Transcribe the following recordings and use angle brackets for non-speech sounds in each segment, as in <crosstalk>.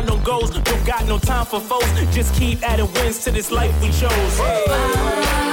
Mind no goals, don't got no time for foes. Just keep adding wins to this life we chose. Hey.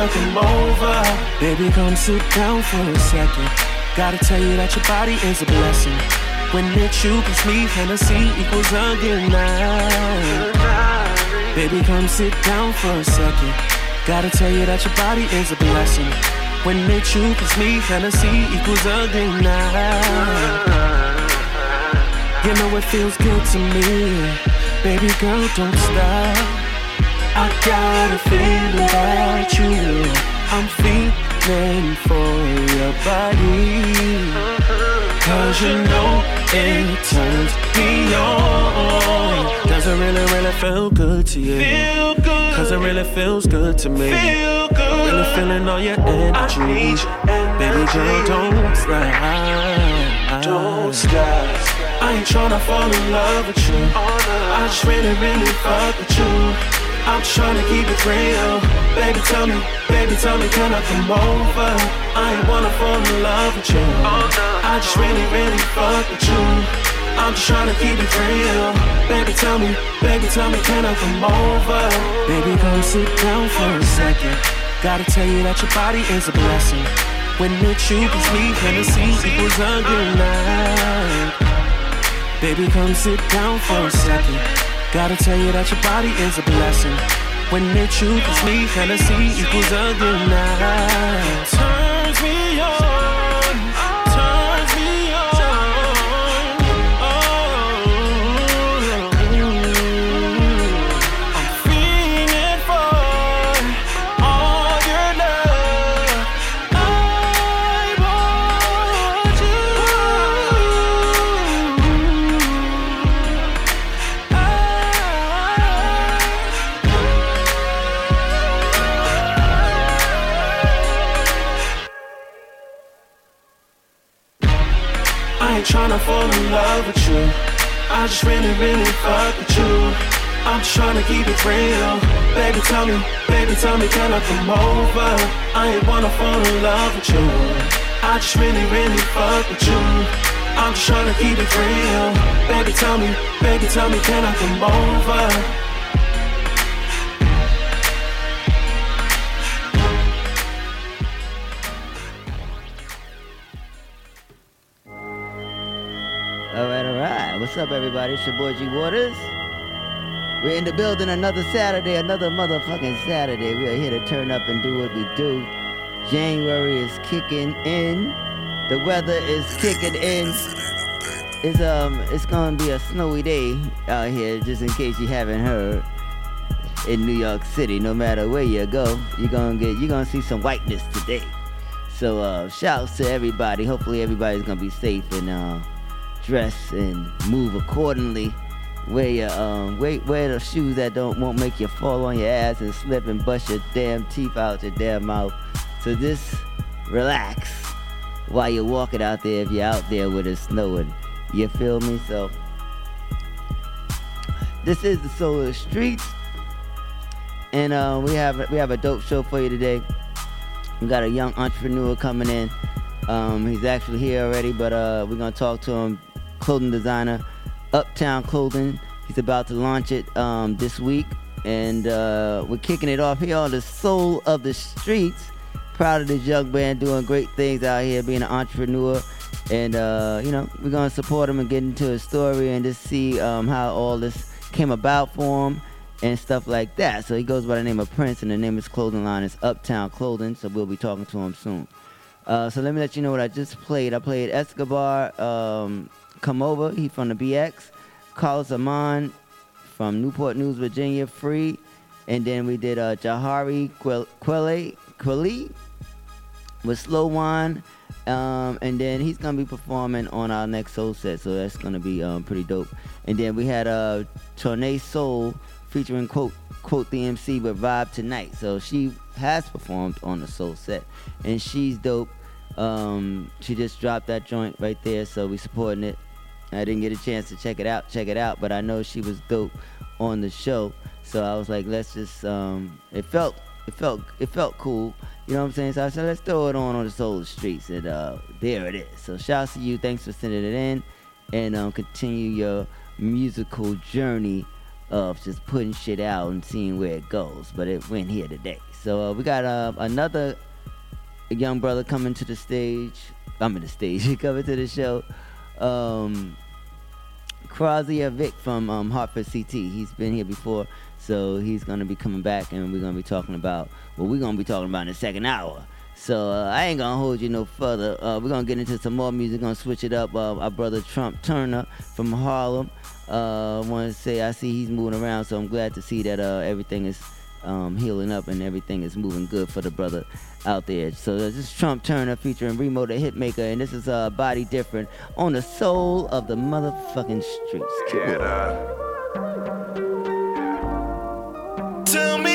I come over? Baby, come sit down for a second. Gotta tell you that your body is a blessing. When it's you plus me, Hennessy equals night. Baby, come sit down for a second. Gotta tell you that your body is a blessing. When it's you plus me, Hennessy equals night. You know it feels good to me. Baby girl, don't stop. I got a feeling about you. I'm feeling for your body. Cause you know it turns me on. Does it really, really feel good to you? Feel good. Cause it really feels good to me. Feel good. I'm really feeling all your energy. I need Baby girl, don't stop. Don't stop. I ain't tryna fall in love with you. Oh, I just really, really fuck with you. I'm tryna keep it real. Baby, tell me, baby, tell me, can I come over? I ain't wanna fall in love with you. I just really, really fuck with you. I'm just tryna keep it real. Baby, tell me, baby, tell me, can I come over? Baby, come sit down for a second. Gotta tell you that your body is a blessing. When it's you, cause me, Hennessy equals a good night. Baby, come sit down for a second. Gotta tell you that your body is a blessing. When it's you, me, Hennessy equals a good night. Love with you. I just really, really fuck with you. I'm just trying to keep it real. Baby, tell me, baby, tell me, can I come over? I ain't wanna fall in love with you. I just really, really fuck with you. I'm just trying to keep it real. Baby, tell me, baby, tell me, can I come over? What's up, everybody? It's your boy G Waters. We're in the building another Saturday, another motherfucking Saturday. We are here to turn up and do what we do. January is kicking in. The weather is kicking in. It's um, it's gonna be a snowy day out here, just in case you haven't heard. In New York City, no matter where you go, you're gonna get, you're gonna see some whiteness today. So uh, shouts to everybody. Hopefully everybody's gonna be safe and uh, dress and move accordingly. Wear your um, wear, wear the shoes that don't won't make you fall on your ass and slip and bust your damn teeth out your damn mouth. So just relax while you're walking out there if you're out there with it snowing. You feel me? So this is the Soul of the Streets, and uh, we have we have a dope show for you today. We got a young entrepreneur coming in. Um, he's actually here already, but uh, we're gonna talk to him clothing designer, Uptown Clothing. He's about to launch it um, this week, and uh, we're kicking it off here on the Soul of the Streets. Proud of this young man doing great things out here, being an entrepreneur, and uh, you know we're gonna support him and get into his story and just see um, how all this came about for him and stuff like that. So he goes by the name of Prince, and the name of his clothing line is Uptown Clothing. So we'll be talking to him soon. Uh, so let me let you know what I just played. I played Escobar, um, come over. He from the BX. Carlos Amon from Newport News, Virginia, free. And then we did uh, Jahari Quelle, Quelle with Slow Wine. Um, and then he's gonna be performing on our next soul set, so that's gonna be um, pretty dope. And then we had uh, Tournee Soul featuring quote quote the MC with Vibe Tonight. So she has performed on the soul set, and she's dope. Um, she just dropped that joint right there, so we supporting it. I didn't get a chance to check it out, check it out, but I know she was dope on the show. So I was like, let's just. Um, it felt it felt it felt cool. You know what I'm saying? So I said, let's throw it on on the Soul Streets, and uh, there it is. So shout out to you. Thanks for sending it in, and um, continue your musical journey of just putting shit out and seeing where it goes. But it went here today. So uh, we got uh, another young brother coming to the stage. I'm in the stage. <laughs> coming to the show. Um, Krazia Vic from um, Hartford CT. He's been here before, so he's gonna be coming back, and we're gonna be talking about what we're gonna be talking about in the second hour. So uh, I ain't gonna hold you no further. Uh, we're gonna get into some more music. Gonna switch it up. Uh, our brother Trump Turner from Harlem. Uh, I want to say I see he's moving around, so I'm glad to see that uh, everything is um, healing up and everything is moving good for the brother out there. So this is Trump Turner featuring Remo the Hitmaker, and this is uh, Body Different on the soul of the motherfucking streets. Keep it Tell me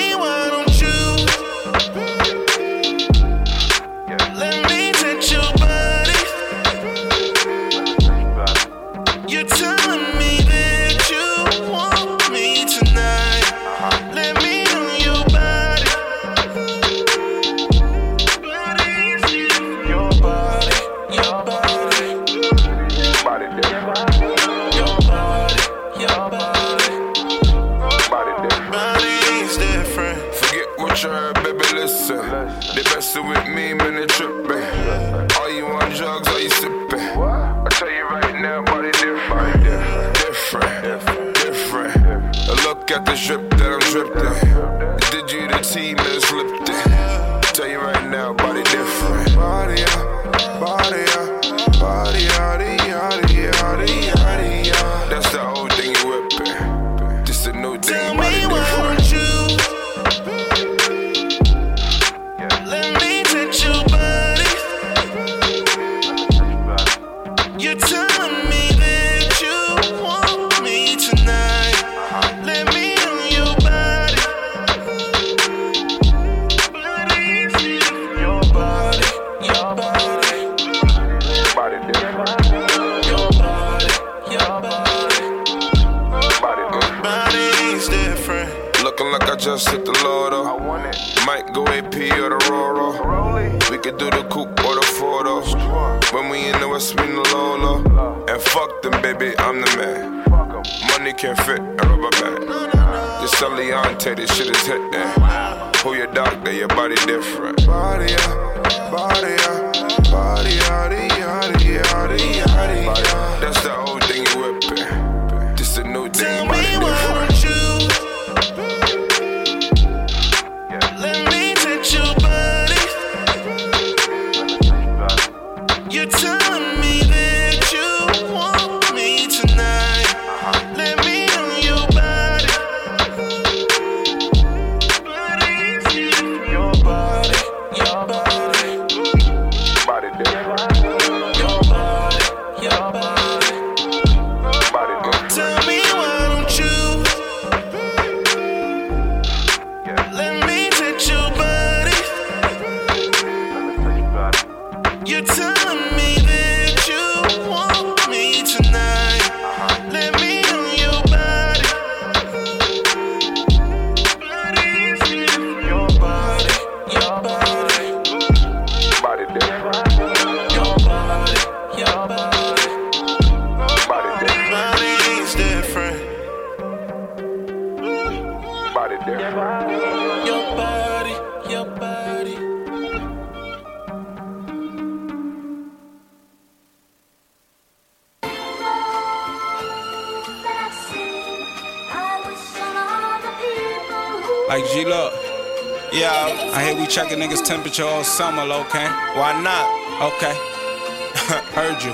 summer, okay? Why not? Okay. <laughs> Heard you.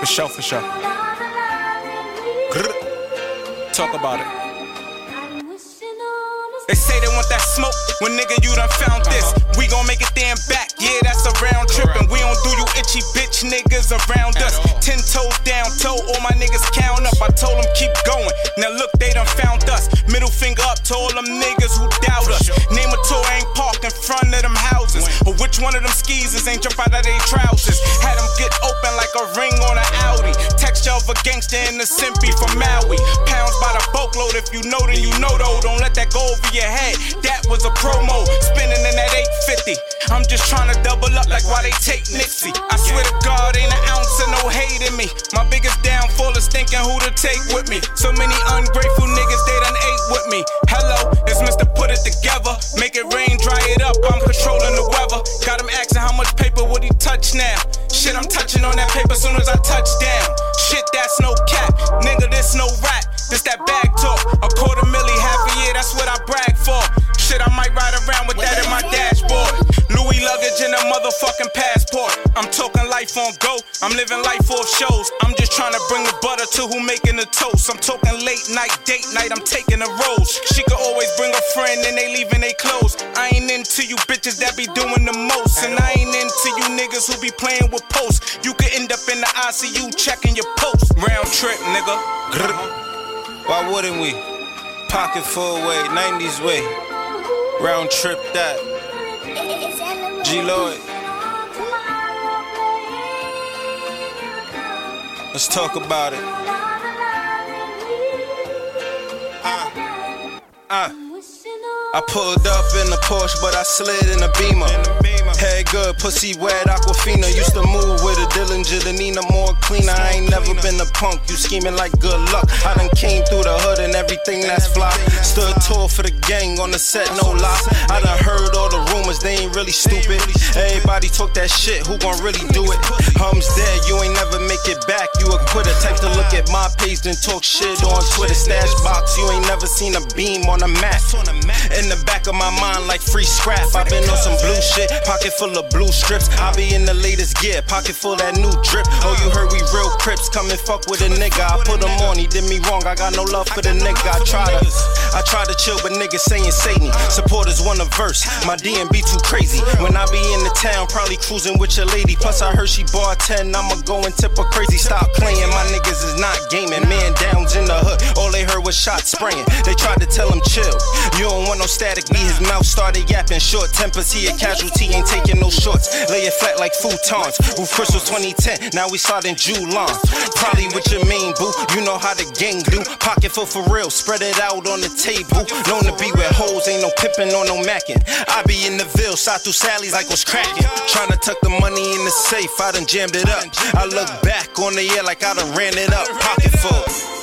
For sure, for sure. Talk about it. They say they want that smoke when nigga you done found this. We gon' make it and back, yeah, that's a round trip. And we don't do you itchy bitch niggas around us. Ten toes down, toe, all my niggas count up. I told them keep going. Now look, they done found us. Middle finger up to all them niggas who doubt us. Name a tour ain't parked in front of them houses. One of them skeezers ain't jump out of their trousers. Had them get open like a ring on an Of a gangster and a simpy from Maui. Pounds by the boatload, if you know, then you know though. Don't let that go over your head. That was a promo, spinning in that 850. I'm just trying to double up like why they take Nixie. I swear to God, ain't an ounce of no hate in me. My biggest downfall is thinking who to take with me. So many ungrateful niggas, they done ate with me. Hello, it's Mr. Put It Together. Make it rain, dry it up. I'm controlling the weather. Got him asking how much paper would he touch now. Shit, I'm touching on that paper soon as I touch down. Shit, that's no cap. Nigga, this no rat. This that bag talk. A quarter milli, half a year, that's what I brag for. Shit, I might ride around with that in my dashboard. Louis luggage and a motherfucking passport. I'm talking life on go. I'm living life off shows. I'm just trying to bring the butter to who making the toast. I'm talking late night, date night. I'm taking the rose. She could always bring a friend and they leaving they clothes. I ain't into you bitches that be doing the most. And I ain't into you niggas who be playing with posts. You could end up in the ICU checking your post. Round trip, nigga. Why wouldn't we? Pocket full way, 90s way. Round trip that. G Lloyd. Let's talk about it. Uh, uh. I pulled up in the Porsche, but I slid in the Beamer. Head good, pussy wet, Aquafina. Used to move with a Dillinger, the Nina more cleaner. I ain't never been a punk, you scheming like good luck. I done came through the hood and everything that's fly. Stood tall for the gang on the set, no lie. I done heard all the rumors, they ain't really stupid. Everybody talk that shit, who gon' really do it? Hum's dead, you ain't never make it back. You a quitter, type to look at my page and talk shit on Twitter. Stash box, you ain't never seen a beam on a map. In the back of my mind, like free scrap. i been on some blue shit, pocket full of blue strips. I be in the latest gear, pocket full that new drip. Oh, you heard we real crips, come and fuck with a nigga. I put him on, he did me wrong. I got no love for the nigga. I try to, I try to chill, but niggas saying Satan. Supporters want a verse, my DMB too crazy. When I be in the town, probably cruising with your lady. Plus, I heard she bought 10, I'ma go and tip her crazy. Stop playing, my niggas is not gaming. Man downs in the hood, all they heard was shots spraying. They tried to tell him chill. You don't want no static, be his mouth started yapping. Short tempers, he a casualty, ain't taking no shorts. Lay it flat like futons. Roof crystals 2010, now we starting July. Probably with your main boo, you know how the gang do. Pocket full for real, spread it out on the table. Known to be with hoes, ain't no pippin' or no mackin'. I be in the Ville, shot through Sally's like what's crackin'. Tryna tuck the money in the safe, I done jammed it up. I look back on the year like I done ran it up. Pocket full.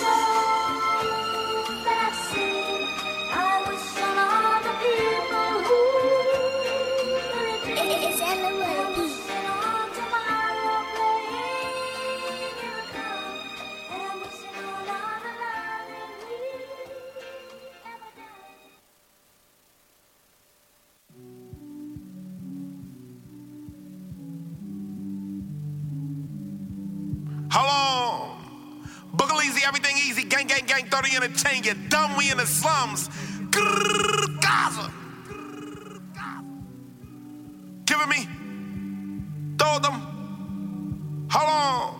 Hold on. Boogle easy, everything easy. Gang, gang, gang, 30 in a entertain. You dumb, we in the slums. Grrr, Gaza. Giving me. Throw them. Hold on.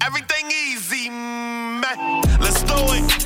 Everything easy, man. Let's do it. It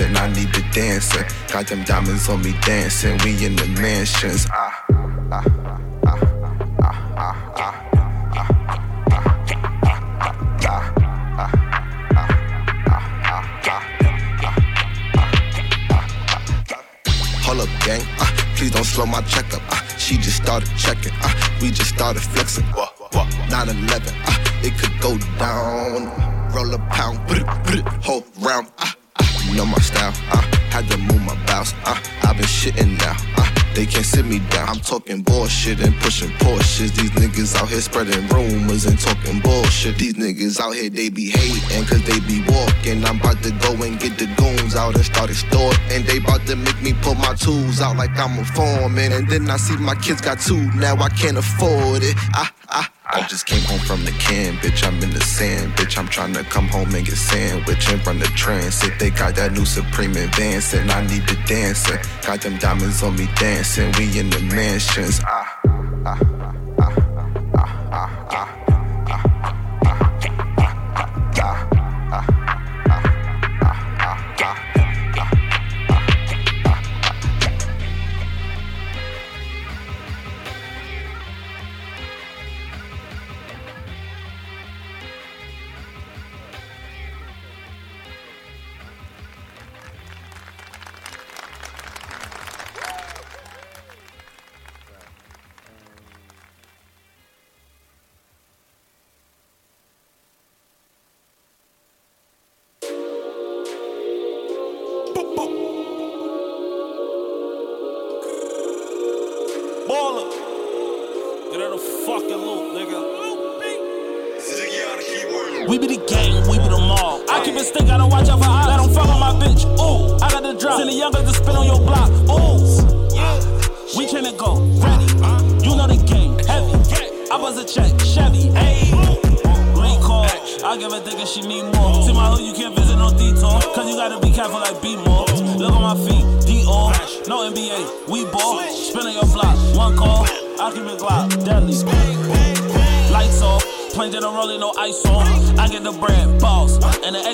advancing. I need the dancing. Got them diamonds on me dancing. We in the mansions. Ah, ah, ah, ah, ah, ah. Hold up, gang. Uh, please don't slow my checkup. Uh, she just started checking. Uh, we just started flexing. Whoa, whoa. 9-11. Uh, it could go down. Roll a pound. They can't sit me down. I'm talking bullshit and pushing Porsches. These niggas out here spreading rumors and talking bullshit. These niggas out here, they be hating cause they be walking. I'm about to go and get the goons out and start. And they about to make me pull my tools out like I'm a foreman. And then I see my kids got two, now I can't afford it. I, I, I just came home from the can, bitch. I'm in the sand, bitch. I'm trying to come home and get sandwich and run the transit. They got that new Supreme advance and I need the dancing. Got them diamonds on me dancing. We in the mansions. Ah, ah,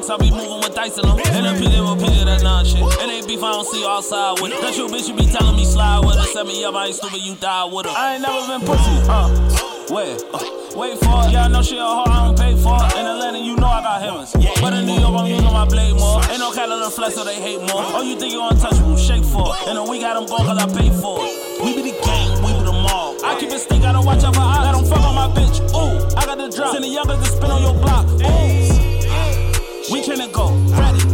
And the X, I be moving with dice in them. And the PJ will PJ that non shit. It ain't beef, I don't see you outside with it. That you bitch, you be telling me slide with it. Set me up, I ain't stupid, you die with it. I ain't never been pussy, uh. Where? Uh, wait for it. Yeah, I know she a hoe, I don't pay for it. In Atlanta, you know I got heavens. But in New York, I'm using my blade more. Ain't no the flesh, so they hate more. Oh, you think you untouchable? Shake for it. And then we got them going cause I pay for it. We be the gang, we be the mall. I keep it stick, I don't watch out for eyes. Let them fuck on my bitch. Ooh, I got the drop. Send the youngers to spin on your block. Ooh, we can go. Ready.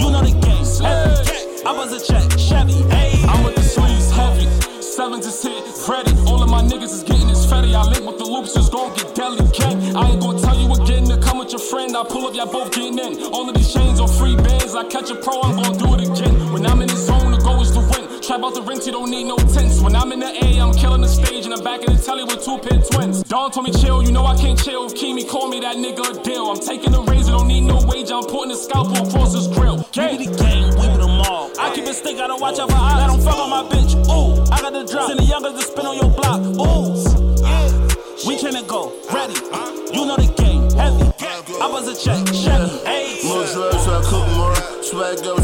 You know the game. I buzz a check. Chevy. Hey. I'm with the sleeves heavy. Sevens is hit, ready. All of my niggas is getting this fatty. I link with the loops, just gon' get deli gang. I ain't gonna tell you again to come with your friend. I pull up, y'all both getting in. All of these chains on free bands. I catch a pro, I'm gon' do it again. When I'm in the zone, the goal is to win. Trap out the rent, you don't need no tents. When I'm in the A, I'm killing the stage. In the back of the telly with two pin twins. Dawn told me chill, you know I can't chill. If Kimi call me that nigga a deal. I'm taking the razor, don't need no wage. I'm putting the scalpel across his grill. We be the gang, we be the mall. I keep it stick, I don't watch out for eyes. Let them fuck on my bitch. Ooh, I got the drop. Send the youngers to spin on your block. Ooh, yeah. we can go. Ready. You know the game. Heavy. I buzz a check. Chevy. Hey. More drugs, so I cook more. Swag up,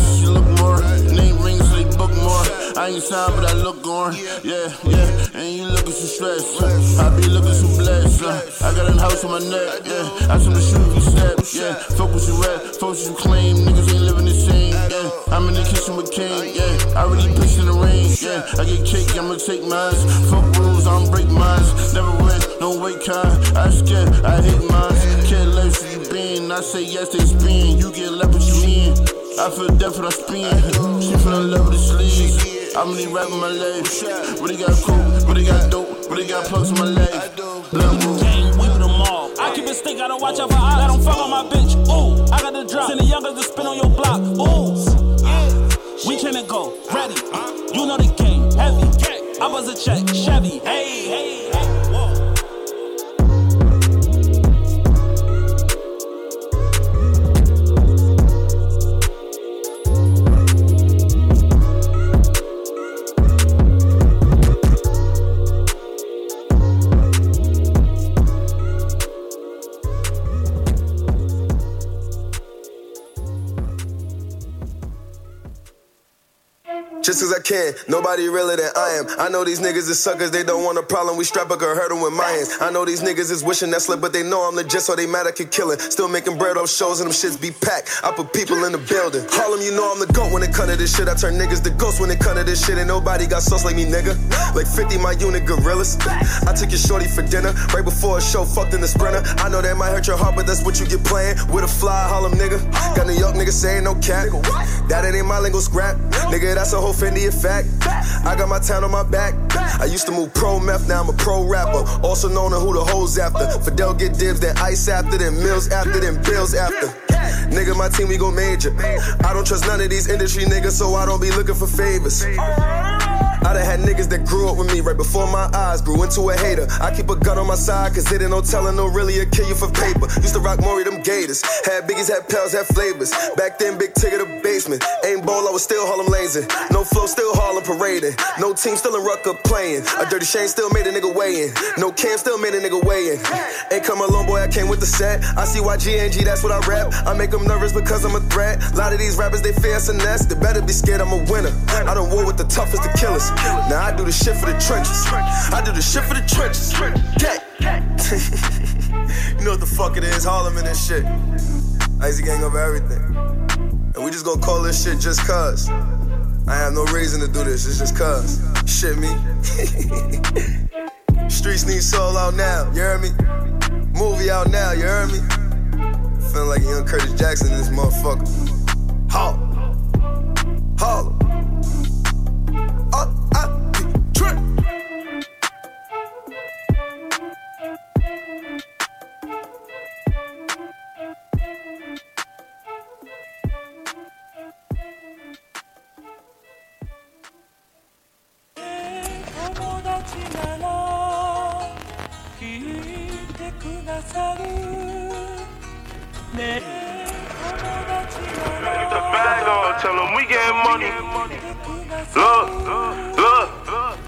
I ain't signed, but I look on. Yeah, yeah. And you looking so stressed. I be looking so blessed. I got a house on my neck. Yeah, I some the shoes you steps. Yeah, focus you rap, focus you claim. Niggas ain't living the same. Yeah, I'm in the kitchen with King. Yeah, I really piss in the rain. Yeah, I get cake, I'ma take mines. Fuck rules, I don't break mines. Never win, no wait kind. I scared, I hate mines. Can't let you been. I say yes, they spin. You get left what you in. I feel death when I spin. She fell in love with the sleeves. I'm really rapping my legs. Really got cool, really got dope, What really got plugs in my legs. Gang, we with them all. I keep it stick, I don't watch out for eyes. I don't fuck on my bitch. Ooh, I got the drop. Send the youngers to spin on your block. Ooh, yeah. Uh, we can go, ready. Uh, you know the game, heavy. I was a check, Chevy. Hey, hey, hey. Can. Nobody realer than I am. I know these niggas is suckers, they don't want a problem. We strap a girl, hurt them with my hands. I know these niggas is wishing that slip, but they know I'm legit, so they mad I could kill it. Still making bread off shows and them shits be packed. I put people in the building. Harlem, you know I'm the goat when it come to this shit. I turn niggas to ghosts when it come to this shit. And nobody got sauce like me, nigga. Like 50 my unit gorillas. I took your shorty for dinner right before a show, fucked in the sprinter. I know that might hurt your heart, but that's what you get playing with a fly Harlem nigga. Got New York niggas saying no cap. That ain't my lingo scrap. Nigga, that's a whole Fendi effect. I got my town on my back. I used to move pro meth, now I'm a pro rapper. Also known as who the hoes after. Fidel get dibs, then ice after, then mills after, then bills after. Nigga, my team, we go major. I don't trust none of these industry niggas, so I don't be looking for favors. I done had niggas that grew up with me right before my eyes grew into a hater. I keep a gun on my side, cause it ain't no telling, no really a kill you for paper. Used to rock more of them gators. Had biggies, had pals, had flavors. Back then, big ticket the basement. Ain't ball, I was still Harlem lazy. No flow, still Harlem parading. No team, still in Rucker playing. A dirty shame still made a nigga weigh in. No cam, still made a nigga weigh in. Ain't come alone, boy, I came with the set. I see why GNG, that's what I rap. I make them nervous because I'm a threat. A lot of these rappers, they fear finesse. They better be scared I'm a winner. I don't war with the toughest, the killers. Now I do the shit for the trenches. I do the shit for the trenches. Gang. <laughs> you know what the fuck it is, Harlem and this shit. Icy gang over everything. And we just gonna call this shit just cuz. I have no reason to do this, it's just cuz. Shit me. <laughs> Streets need soul out now, you hear me? Movie out now, you hear me? Feeling like young Curtis Jackson in this motherfucker. Harlem. Harlem. Tell them we getting money.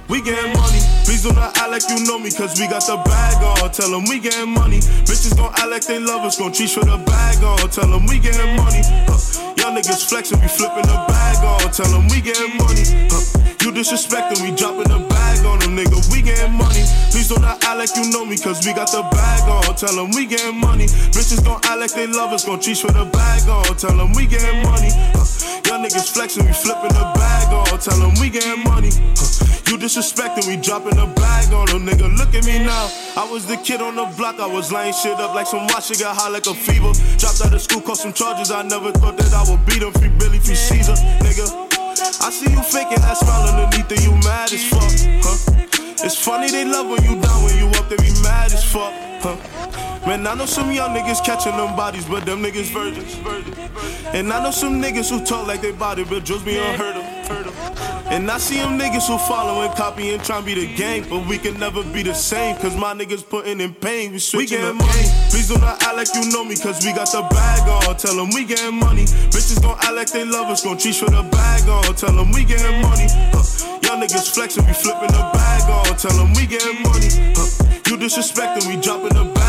We getting money. Please do not act like you know me, cause we got the bag on. Tell them we getting money. Bitches gon' act like they love us, gon' treat for the bag on. Tell them we getting money. Huh. Young niggas flexing, we flipping the bag on. Tell them we getting money. You disrespecting, we dropping the bag on them, nigga. We getting money. Please do not act like you know me, cause we got the bag on. Tell them we getting money. Bitches gon' act like they love us, gon' treat for the bag on. Tell them we getting money. Huh. Young niggas flexing, we flipping the bag on. Tell them we getting money. Huh. You disrespecting, we dropping the bag on them, nigga. Look at me now. I was the kid on the block, I was laying shit up like some watch, got high like a fever. Dropped out of school, caught some charges. I never thought that I would beat them. Free Billy, free Caesar, nigga. I see you faking that smile underneath and you mad as fuck, huh? It's funny they love when you down, when you up, they be mad as fuck, huh? Man, I know some young niggas catching them bodies, but them niggas virgins. And I know some niggas who talk like they body, but just be unheard of. And I see them niggas who follow and copy and try to be the gang, but we can never be the same, cause my niggas putting in pain. We switching we getting money. Please do not act like you know me, cause we got the bag on. Tell them we getting money. Bitches gon' act like they love us, gon' treat for the bag on. Tell them we getting money. Huh. Young niggas flexing, we flipping the bag on. Tell them we getting money. Huh. You disrespecting, we dropping the bag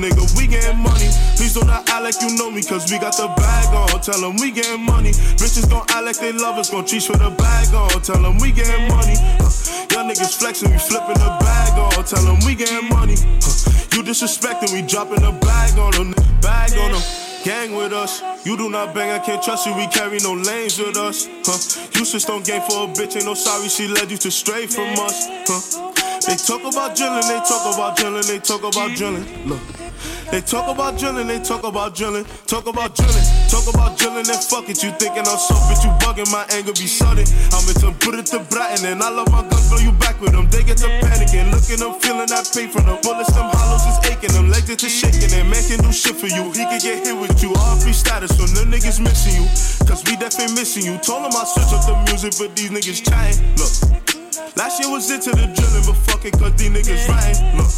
nigga. We getting money. Please Please do not act like you know me, cause we got the bag on. Tell them we getting money. Bitches gon' act like they love us, gon' cheat for the bag on. Tell them we getting money. Uh, Y'all niggas flexing, we flipping the bag on. Tell them we getting money. Uh, You disrespecting, we dropping the bag on them. Bag on them. Gang with us. You do not bang, I can't trust you. We carry no lanes with us. Huh? You just don't game for a bitch, ain't no sorry. She led you to stray from us. Huh? They talk about drilling, they talk about drilling, they talk about drilling. Look. They talk about drilling, they talk about drilling, talk about drilling, talk about drilling, and fuck it. You thinking I'm soft, bitch, you bugging, my anger be sudden. I'm into put it to bratin', and I love my guns, blow you back with them. They get to panicking, looking them, feeling that pain from them. Bullets, them hollows is aching, them legs into shaking, and man can do shit for you. He can get hit with you, all free status, so them niggas missing you. Cause we definitely missing you. Told them I switch up the music, but these niggas trying. Look. Last year was into the drilling, but fuck it, cause these niggas right. Look,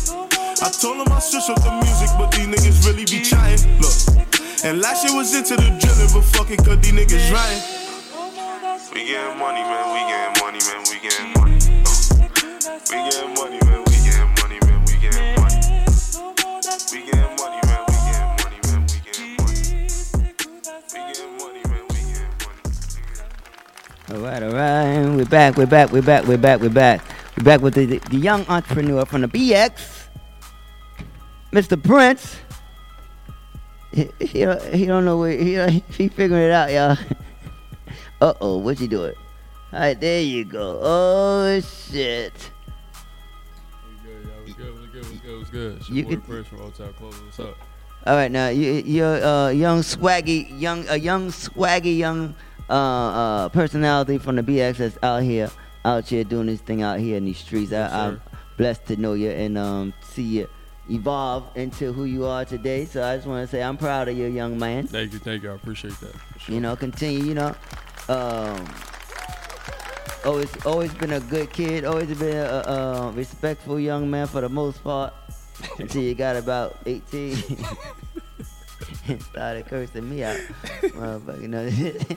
I told them I switch up the music, but these niggas really be trying. Look, and last year was into the drilling, but fuck it, cause these niggas right. We getting money, man. We getting money, man. We getting money. We getting All right, all right. We're back. We're back. We're back. We're back. We're back. We're back with the, the, the young entrepreneur from the BX, Mr. Prince. He, he, don't, he don't know where he he figuring it out, y'all. <laughs> Uh oh, what you doing? All right, there you go. Oh shit. What's good? What's good? What's good? What's good? It's You your boy could- Chris from Old Town What's up? All right, now you, you're a uh, young swaggy, young a young swaggy young uh, uh, personality from the BX that's out here, out here doing this thing out here in these streets. Yes, I, I'm blessed to know you and um, see you evolve into who you are today. So I just want to say I'm proud of you, young man. Thank you, thank you. I appreciate that. sure. You know, continue. You know, um, always always been a good kid. Always been a, a, a respectful young man for the most part. <laughs> Until you got about 18 and <laughs> <laughs> started cursing me out, motherfucker. know.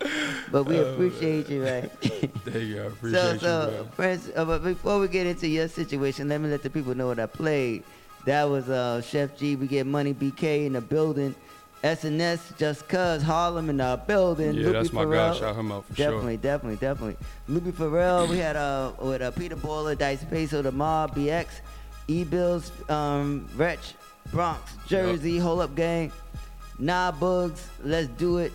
<laughs> but we Oh, appreciate you, right? <laughs> Thank you. I so, appreciate you, so, friends, uh, but before we get into your situation, let me let the people know what I played. That was uh, Chef G. We get money. BK in the building. SNS, just cuz Harlem in the building. Yeah, Lupe that's my guy. Shout him out for sure. definitely, Definitely, definitely, Lupe Farrell. We had uh with uh, Peter Baller, Dice Peso, the Mob, BX, E Bills, um, Wretch, Bronx, Jersey, Hold Up Gang, Nah Bugs. Let's do it.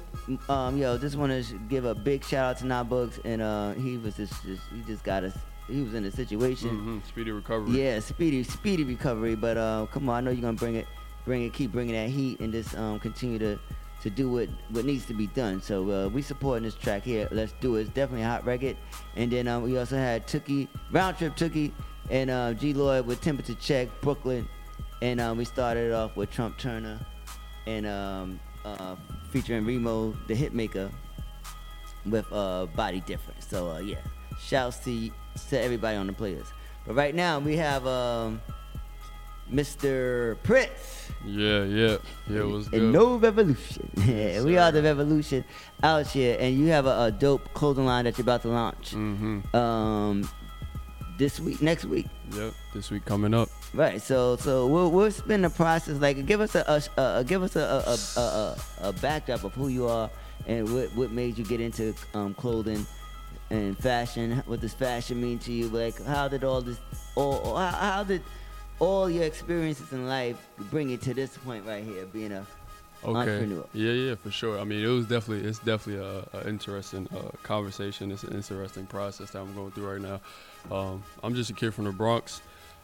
Um, yo, just want to give a big shout out to Nah Bugs, and uh, he was just, just he just got us. He was in a situation. Mhm, Speedy recovery. Yeah, speedy, speedy recovery. But uh, come on, I know you're gonna bring it, bring it, keep bringing that heat, and just um, continue to to do what what needs to be done. So uh, we supporting this track here. Let's do it. It's definitely a hot record. And then um, we also had Tookie, round trip Tookie, and uh, G Lloyd with Temperature Check, Brooklyn, and um, we started off with Trump Turner, and um, uh, featuring Remo, the Hitmaker, with uh, Body Different. So uh, yeah, shouts to to everybody on the players. But right now we have um, Mr. Prince. Yeah, yeah, yeah. It was good. And no revolution. <laughs> Yeah, we are the revolution out here, and you have a, a dope clothing line that you're about to launch. Mm-hmm. Um, this week, next week. Yep. This week coming up. Right. So so we'll we'll spin the process. Like give us a, a, a give us a a, a, a a backdrop of who you are and what what made you get into um, clothing and fashion. What does fashion mean to you? Like how did all this all how, how did all your experiences in life bring you to this point right here, being a Okay. entrepreneur? Yeah, yeah, for sure. I mean, it was definitely it's definitely a, a interesting uh, conversation. It's an interesting process that I'm going through right now. Um, I'm just a kid from the Bronx,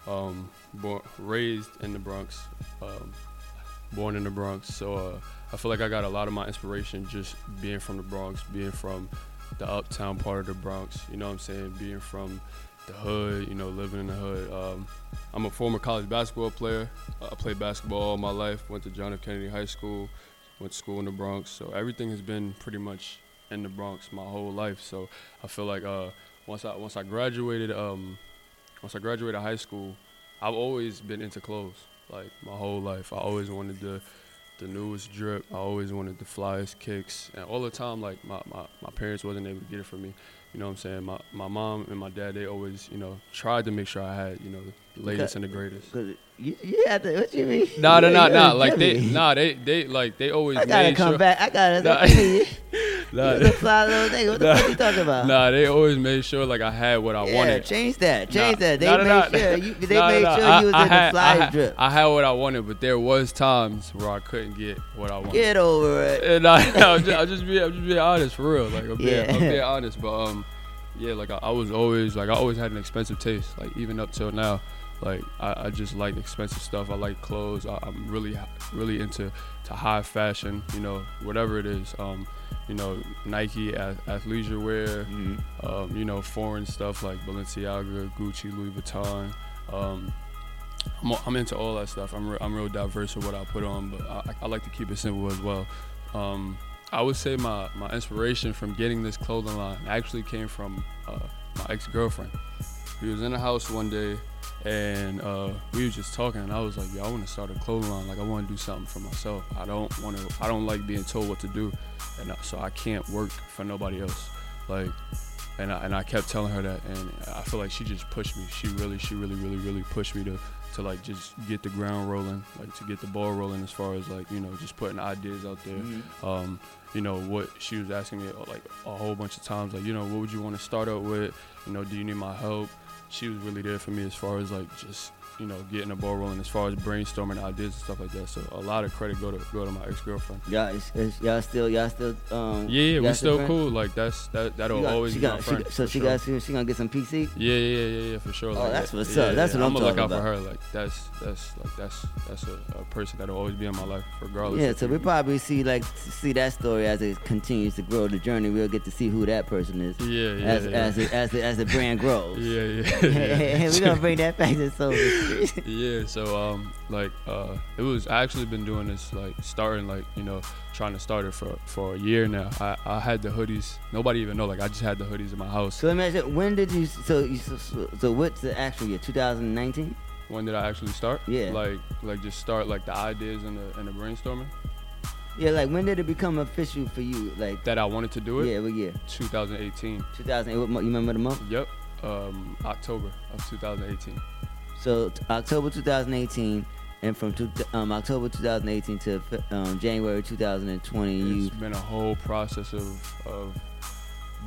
um, born, raised in the Bronx, um, born in the Bronx. So uh, I feel like I got a lot of my inspiration just being from the Bronx, being from the uptown part of the Bronx. You know what I'm saying? Being from the hood, you know, living in the hood. Um, I'm a former college basketball player. Uh, I played basketball all my life. Went to John F. Kennedy High School. Went to school in the Bronx. So everything has been pretty much in the Bronx my whole life. So I feel like uh, once I once I graduated, um, once I graduated high school, I've always been into clothes. Like my whole life, I always wanted the the newest drip. I always wanted the flyest kicks, and all the time, like my, my, my parents wasn't able to get it for me. you know what I'm saying? My my mom and my dad, they always, you know, tried to make sure I had, you know, the latest and the greatest. You, you have to. What you mean? Nah, nah, nah, nah. <laughs> Like they, nah, they, they, like they always. I gotta made come sure, back. I gotta. Nah. <laughs> Nah. Nah, the fly little nigga. What the nah, fuck you talking about? Nah, they always made sure like I had what I Yeah, wanted. change that. Change Nah, that. They nah, made nah. sure you. They made sure I- you was I in had- the fly I had, drip. I had what I wanted, but there was times where I couldn't get what I wanted. Get over it. And I, <laughs> I'm, just, I'm just being, I'm just being honest for real. Like I'm being, Yeah. I'm being honest, but um, yeah, like I, I was always like I always had an expensive taste. Like even up till now, like I, I just like expensive stuff. I like clothes. I, I'm really, really into to high fashion. You know, whatever it is. Um, you know, Nike, ath- athleisure wear. Mm-hmm. Um, you know, foreign stuff like Balenciaga, Gucci, Louis Vuitton. Um, I'm, I'm into all that stuff. I'm, re- I'm real diverse with what I put on, but I, I like to keep it simple as well. Um, I would say my, my inspiration from getting this clothing line actually came from uh, my ex girlfriend. We was in the house one day and uh, we was just talking, and I was like, "Yo, I want to start a clothing line. Like, I want to do something for myself. I don't want to. I don't like being told what to do, and uh, so I can't work for nobody else. Like, and I, and I kept telling her that, and I feel like she just pushed me. She really, she really, really, really pushed me to to like just get the ground rolling, like to get the ball rolling as far as like you know just putting ideas out there. Mhm. Um, you know what she was asking me like a whole bunch of times, like you know what would you want to start out with? You know, do you need my help? She was really there for me as far as like just you know getting the ball rolling as far as brainstorming ideas and stuff like that. So a lot of credit go to go to my ex girlfriend. Is, y'all still, y'all still, um. Yeah, yeah, we still friends? cool. Like that's that that'll got- always she be got, my she friend. got- so she sure. got, she, she gonna get some PC. Yeah, yeah, yeah, yeah, for sure. Oh, Like, that's what's yeah, up. That's yeah, what I'm I'ma look out about. for her. Like that's that's like that's that's a, a person that'll always be in my life, regardless. Yeah, so we probably see like see that story as it continues to grow the journey. We'll get to see who that person is. Yeah, yeah, As yeah. as it, as the, as the brand grows. <laughs> Yeah, yeah. <laughs> yeah. We're gonna bring that back to Soul Street. <laughs> yeah, so um, like uh, it was I actually been doing this like starting like you know trying to start it for for a year now. I I had the hoodies. Nobody even know like I just had the hoodies in my house. So let me ask you, when did you? So you, so, so, what's the actual year? 2019. When did I actually start? Yeah. Like like just start like the ideas and the and the brainstorming Yeah, like when did it become official for you? Like that I wanted to do it. Yeah, what year? 2018. 2000. What, month- you remember the month? Yep. Um, October of 2018. So t- October 2018, and from two, um, October 2018 to um, January 2020, you It's been a whole process of, of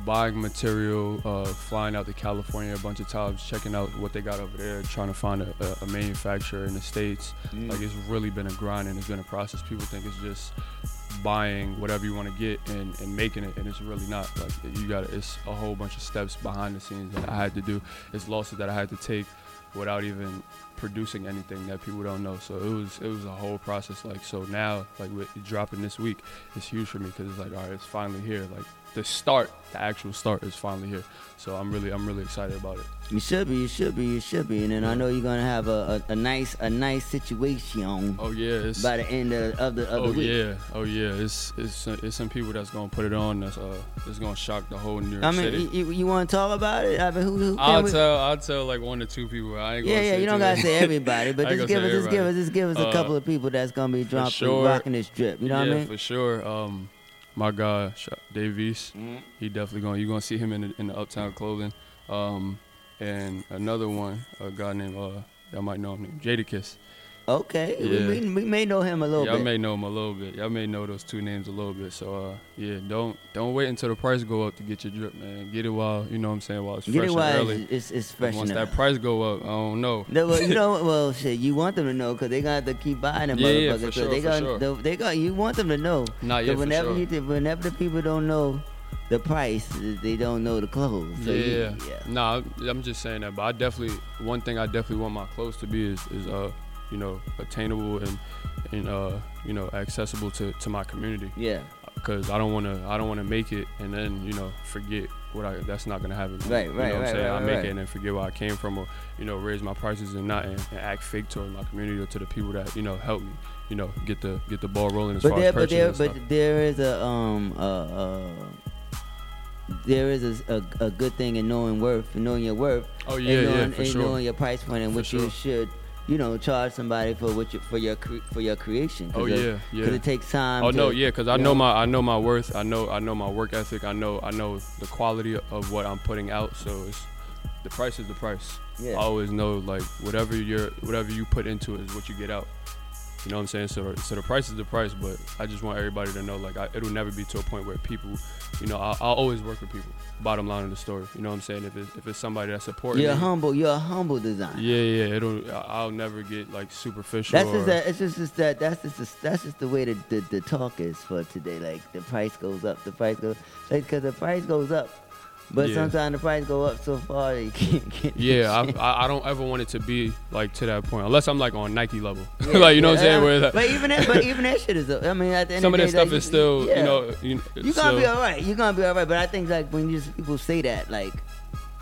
buying material, uh, flying out to California a bunch of times, checking out what they got over there, trying to find a, a, a manufacturer in the states. Mm. Like it's really been a grind and it's been a process. People think it's just buying whatever you want to get and, and making it, and it's really not. Like you got it's a whole bunch of steps behind the scenes that I had to do. It's losses that I had to take without even producing anything that people don't know. So it was it was a whole process. Like so now, like with dropping this week, it's huge for me because it's like all right, it's finally here. Like the start, the actual start is finally here. So I'm really I'm really excited about it. you should be, you should be, you should be, and then I know you're gonna have a, a, a nice a nice situation. Oh yeah, it's by the end of, of the of oh the week. yeah, oh yeah. It's it's it's some people that's gonna put it on. That's uh, it's gonna shock the whole New York I mean, City. you, you want to talk about it? I mean, who, who I'll tell I'll tell like one or two people. I ain't gonna Yeah, yeah, you don't gotta say everybody, <laughs> but just give us, just give us, just give us a Uh, couple of people that's gonna be dropping, sure. rocking this drip. You know yeah, what I mean? for sure. Um, my guy Sh- Davies, Mm-hmm. he definitely going. You gonna see him in the, in the Uptown clothing. Um, and another one, a guy named uh, y'all might know him named Jadakiss. Okay, we- Yeah. we, we may know him a little bit. Y'all bit. may know him a little bit. Y'all may know those two names a little bit. So uh, yeah, don't don't wait until the price go up to get your drip, man. Get it while you know what I'm saying while it's Get fresh it and while early. it's, it's, it's fresh Once enough. that price go up, I don't know. No, well, you know, <laughs> well, shit, you want them to know because they have to keep buying them Yeah, yeah, motherfuckers. for 'cause sure, they for sure. they, they got, you want them to know. Nah, yeah, for whenever sure. you, whenever the people don't know the price, they don't know the clothes. So yeah, you- yeah. Nah, I'm- I'm just saying that. But I definitely, one thing I definitely want my clothes to be is, is uh, you know, attainable and and uh, you know, accessible to, to my community. Yeah. Because I don't want to, I don't want to make it and then you know forget what I. That's not gonna happen. Right, you right, know what right, I'm saying? right, I make it and then forget where I came from, or you know, raise my prices and not and, and act fake toward my community or to the people that you know help me. You know, get the get the ball rolling as But far there, as but there, but there is a um uh, uh there is a, a, a good thing in knowing worth and knowing your worth. Oh, yeah, and yeah, knowing, for and sure. knowing your price point and For what you should you know, charge somebody for what you, for your cre- for your creation. Oh of- yeah, yeah. Because it takes time. Oh to, no, yeah, because I you know my I know my worth. I know I know my work ethic. I know I know the quality of what I'm putting out. So it's the price is the price. Yeah. I always know like whatever you're whatever you put into it is what you get out. You know what I'm saying? So so the price is the price, but I just want everybody to know like I, it'll never be to a point where people, you know, I'll, I'll always work with people. Bottom line of the story. You know what I'm saying? If it's, if it's somebody that's supporting You're a me, humble. You're a humble designer. yeah, yeah, it'll I- I'll never get like superficial. That's or, just that. It's just, just that. That's just the- that's just the way the, the the talk is for today. Like the price goes up, the price goes like because the price goes up, but Yeah. sometimes the price go up so far you can't get. Yeah. I, I don't ever want it to be like to that point unless I'm like on Nike level. <laughs> Yeah, like you know yeah, what I'm saying? Where like, but even that, but <laughs> even that shit is. Up. I mean, at the end some of the that stuff like, is still you know you, You gonna be all right. You're gonna be all right. But I think like when you just, people say that, like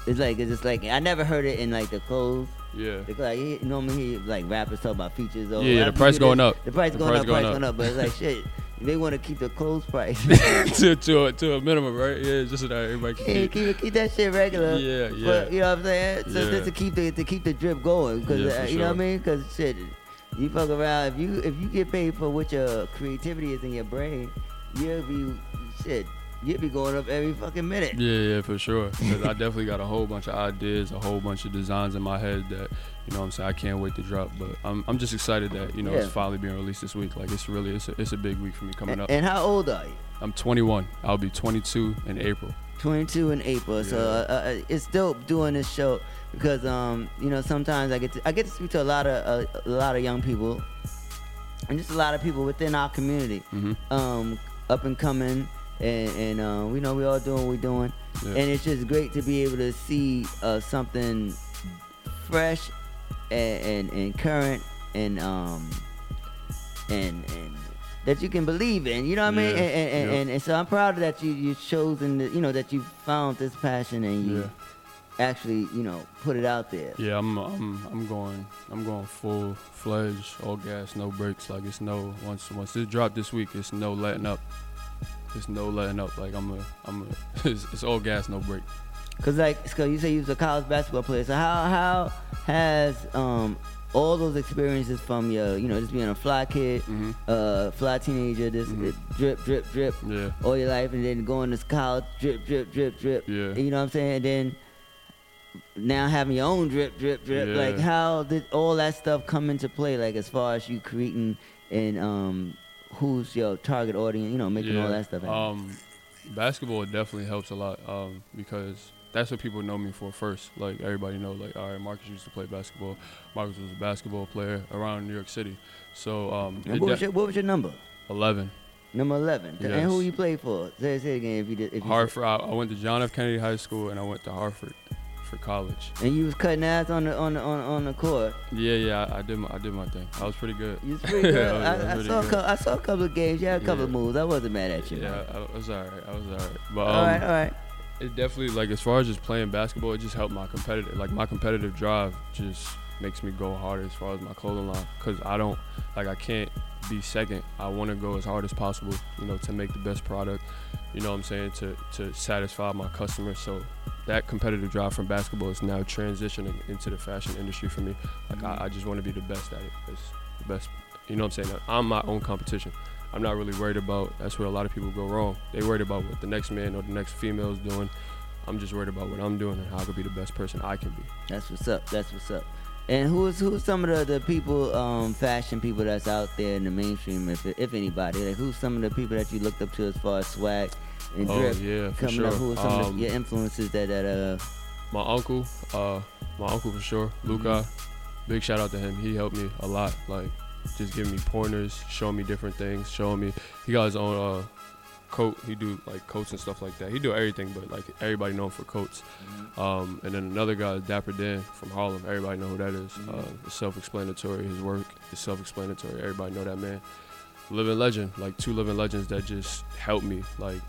it's like it's just like I never heard it in like the clothes. Yeah. Because like you normally hear like rappers talk about features. Or Yeah, the price going this, up. The price The going price up. going price up. going up. But it's like shit. <laughs> They want to keep the clothes price. <laughs> to to a, to a minimum, right? Yeah, just so that everybody can Yeah, keep. keep, that shit regular. Yeah, But, yeah. you know what I'm saying? So Yeah. just to keep the to keep the drip going, because Yeah, uh, you know what I sure. mean? Because shit, you fuck around. If you if you get paid for what your creativity is in your brain, you'll be shit. You'll be going up every fucking minute. Yeah, yeah, for sure. 'Cause I definitely got a whole bunch of ideas, a whole bunch of designs in my head that, you know what I'm saying, I can't wait to drop. But I'm, I'm just excited that, you know, it's finally being released this week. Like, it's really, it's a, it's a big week for me coming up. And how old are you? I'm 21. I'll be 22 in April. 22 in April. So uh, uh, it's dope doing this show because um you know sometimes I get to I get to speak to a lot of uh, a lot of young people and just a lot of people within our community Mhm. um up and coming and and uh, we know we all doing what we're doing Yeah. and it's just great to be able to see uh, something fresh and, and and current and um and and that you can believe in. You know what I mean? Yeah, And, and, yeah. and, and so I'm proud that you you chosen the, you know that you found this passion and you actually you know put it out there. Yeah, I'm, I'm, I'm going, I'm going full fledged, all gas, no brakes. Like it's no once, once this drop this week, it's no letting up. It's no letting up. Like I'm a, I'm a, <laughs> it's, it's all gas, no break. Cause like, cause you say you was a college basketball player. So how how has um all those experiences from your you know just being a fly kid, uh fly teenager, this uh, drip drip drip Yeah. all your life, and then going to college, drip drip drip drip. Yeah. You know what I'm saying? And then now having your own drip drip drip. Yeah. Like how did all that stuff come into play? Like as far as you creating and um who's your target audience? You know, making all that stuff. happen. Um, basketball definitely helps a lot um, because that's what people know me for first. Like everybody know, like all right, Marcus used to play basketball. Marcus was a basketball player around New York City. So um, what, was de- your, what was your number? eleven. Number eleven. And who you play for? Say, say it again if you did. If you Hartford. I, I went to John F. Kennedy High School and I went to Hartford for college. And you was cutting ass on the on the, on, on the court. Yeah, yeah, I, I did my I did my thing. I was pretty good. You was <laughs> pretty good. I was- I was I, I pretty saw a good. couple, I saw a couple of games. You had a couple of moves. I wasn't mad at you. Yeah, man. I, I was alright. I was alright. But um, All right, all right. It definitely like as far as just playing basketball, it just helped my competitive like my competitive drive just makes me go harder as far as my clothing line because I don't like I can't be second. I want to go as hard as possible, you know, to make the best product. You know what I'm saying to to satisfy my customers. So that competitive drive from basketball is now transitioning into the fashion industry for me. Like I, I just want to be the best at it. It's the best. You know what I'm saying? I'm my own competition. I'm not really worried about. That's where a lot of people go wrong. They worried about what the next man or the next female is doing. I'm just worried about what I'm doing and how I could be the best person I can be. That's what's up. That's what's up. And who's who's some of the, the people, um, fashion people that's out there in the mainstream, if if anybody, like who's some of the people that you looked up to as far as swag and Oh, drip yeah, for coming up? sure. Who are some of Um, the, your influences that that uh My uncle, uh, my uncle for sure, Luca. Big shout out to him. He helped me a lot. Like just giving me pointers, showing me different things, showing me. He got his own uh, coat. He do like coats and stuff like that. He do everything, but like everybody know him for coats. Um, and then another guy, Dapper Dan from Harlem. Everybody know who that is. Uh, it's self-explanatory. His work is self-explanatory. Everybody know that man. Living legend, like two living legends that just helped me. Like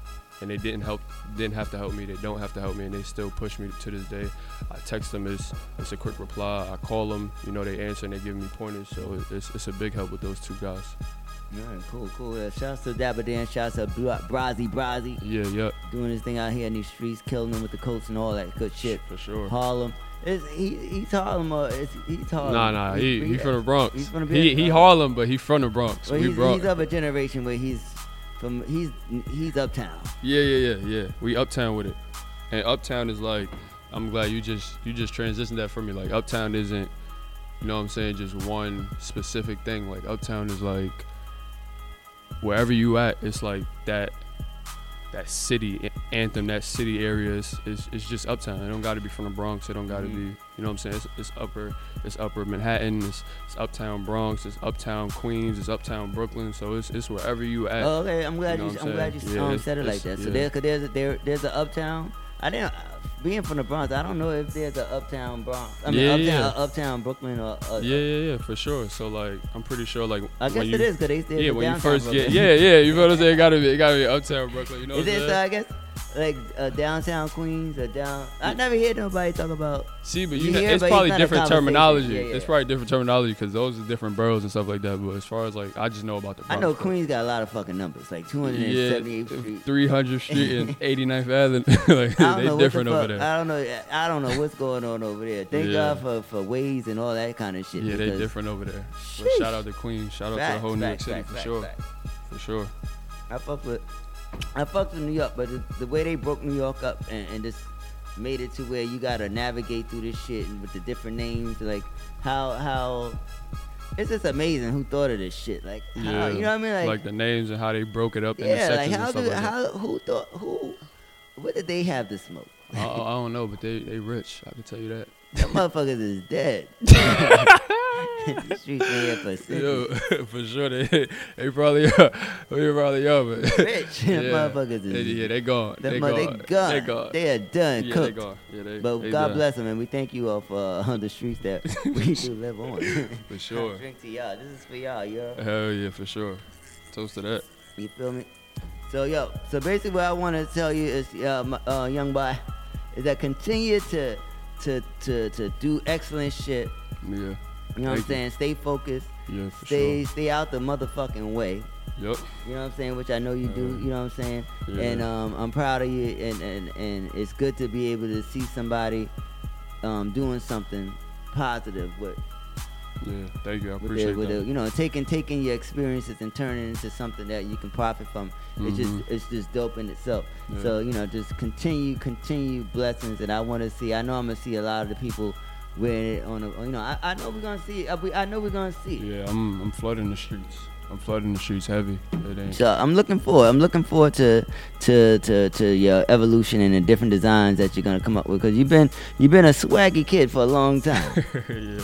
and they didn't help didn't have to help me they don't have to help me and they still push me to this day i text them it's it's a quick reply i call them you know they answer and they give me pointers so it's, it's a big help with those two guys All right, cool, cool. Uh, shouts to Dapper Dan, shouts to Bra- Brazy Brazy. Yeah, yeah. Doing his thing out here in these streets, killing them with the coats and all that good shit. For sure. Harlem. Is he he's Harlem or is he, he's Harlem? Nah, nah, he he from the Bronx. He's from the he he Harlem, but he from the Bronx. Well, we he's, brought. he's of a generation where he's from he's he's uptown. Yeah, yeah, yeah, yeah. We uptown with it, and uptown is like. I'm glad you just you just transitioned that for me. Like uptown isn't, you know what I'm saying, just one specific thing. Like uptown is like wherever you at, it's like that that city anthem, that city area is, is, is just uptown. It don't got to be from the Bronx. It don't got to Mhm. be, you know what I'm saying? It's, it's upper, it's upper Manhattan. It's, it's uptown Bronx. It's uptown Queens. It's uptown Brooklyn. So it's, it's wherever you at. Oh, okay, I'm glad know you. I'm glad you? Yeah, um, said it like that. So yeah. there, cause there's a, there, there's a uptown. I didn't. Being from the Bronx, I don't know if there's a uptown Bronx. I mean, Yeah, uptown, yeah. uh, uptown Brooklyn or. Uh, yeah, yeah, yeah, for sure. So like, I'm pretty sure like. I guess you, it is, 'cause they- Yeah, when you first get, <laughs> yeah, yeah, you know what I'm <laughs> saying? It gotta be, it gotta be uptown Brooklyn. You know Is what it? Uh, I guess like uh, downtown Queens or down. I never hear nobody talk about. See, but you, know, hear, it's probably a different terminology. Yeah, yeah. It's probably different terminology because those are different boroughs and stuff like that. But as far as like, I just know about the I know. Queens got a lot of fucking numbers, like 278th Street. 300 Street and <laughs> 89th Avenue. <laughs> like, they know different the over there. I don't know. I don't know what's going on over there. Thank Yeah. God for for Waze and all that kind of shit. Yeah, they different over there. But shout out to Queens. Shout out to the whole New York City for sure. For sure. I fuck with, I fucked with New York, but the, the way they broke New York up and, and just made it to where you gotta navigate through this shit and with the different names, like how how. It's just amazing who thought of this shit. Like, how, Yeah. you know what I mean? Like, the names and how they broke it up yeah, like how and stuff do like how who thought who, what did they have to smoke? I, uh, I <laughs> I don't know, but they they rich. I can tell you that. Them motherfuckers is dead. <laughs> <laughs> the streets been here for Yo, <laughs> for sure they they probably are. They probably are, but Rich. yeah, motherfuckers is- They, yeah, they gone. They mo- gone. they gone. They gone. They are done. Yeah, cooked. they gone. Yeah, they. But they God done. bless them, and we thank you all for uh, on the streets that we do live on. For sure. Drink to y'all. This is for y'all, yo. Hell yeah, for sure. Toast to that. You feel me? So yo, so basically what I want to tell you is, uh, my, uh, young boy, is that continue to to to to do excellent shit. Yeah. You know what I'm Thank you. saying? Stay focused. Yeah, for stay sure. stay out the motherfucking way. Yep. You know what I'm saying? Which I know you do. You know what I'm saying? Yeah. And um, I'm proud of you. And, and and it's good to be able to see somebody um, doing something positive with Yeah, thank you. I with, appreciate their, with that. their- you know taking taking your experiences and turning it into something that you can profit from. It's just Mhm. it's just dope in itself. Yeah. So you know just continue continue blessings, and I want to see. I know I'm gonna see a lot of the people wearing it on the. You know I, I know we're gonna see. I, I know we're gonna see. it. Yeah, I'm I'm flooding the streets. I'm flooding the streets heavy. So I'm looking forward. I'm looking forward to to to to your evolution and the different designs that you're gonna come up with. Cause you've been you've been a swaggy kid for a long time. <laughs> yeah,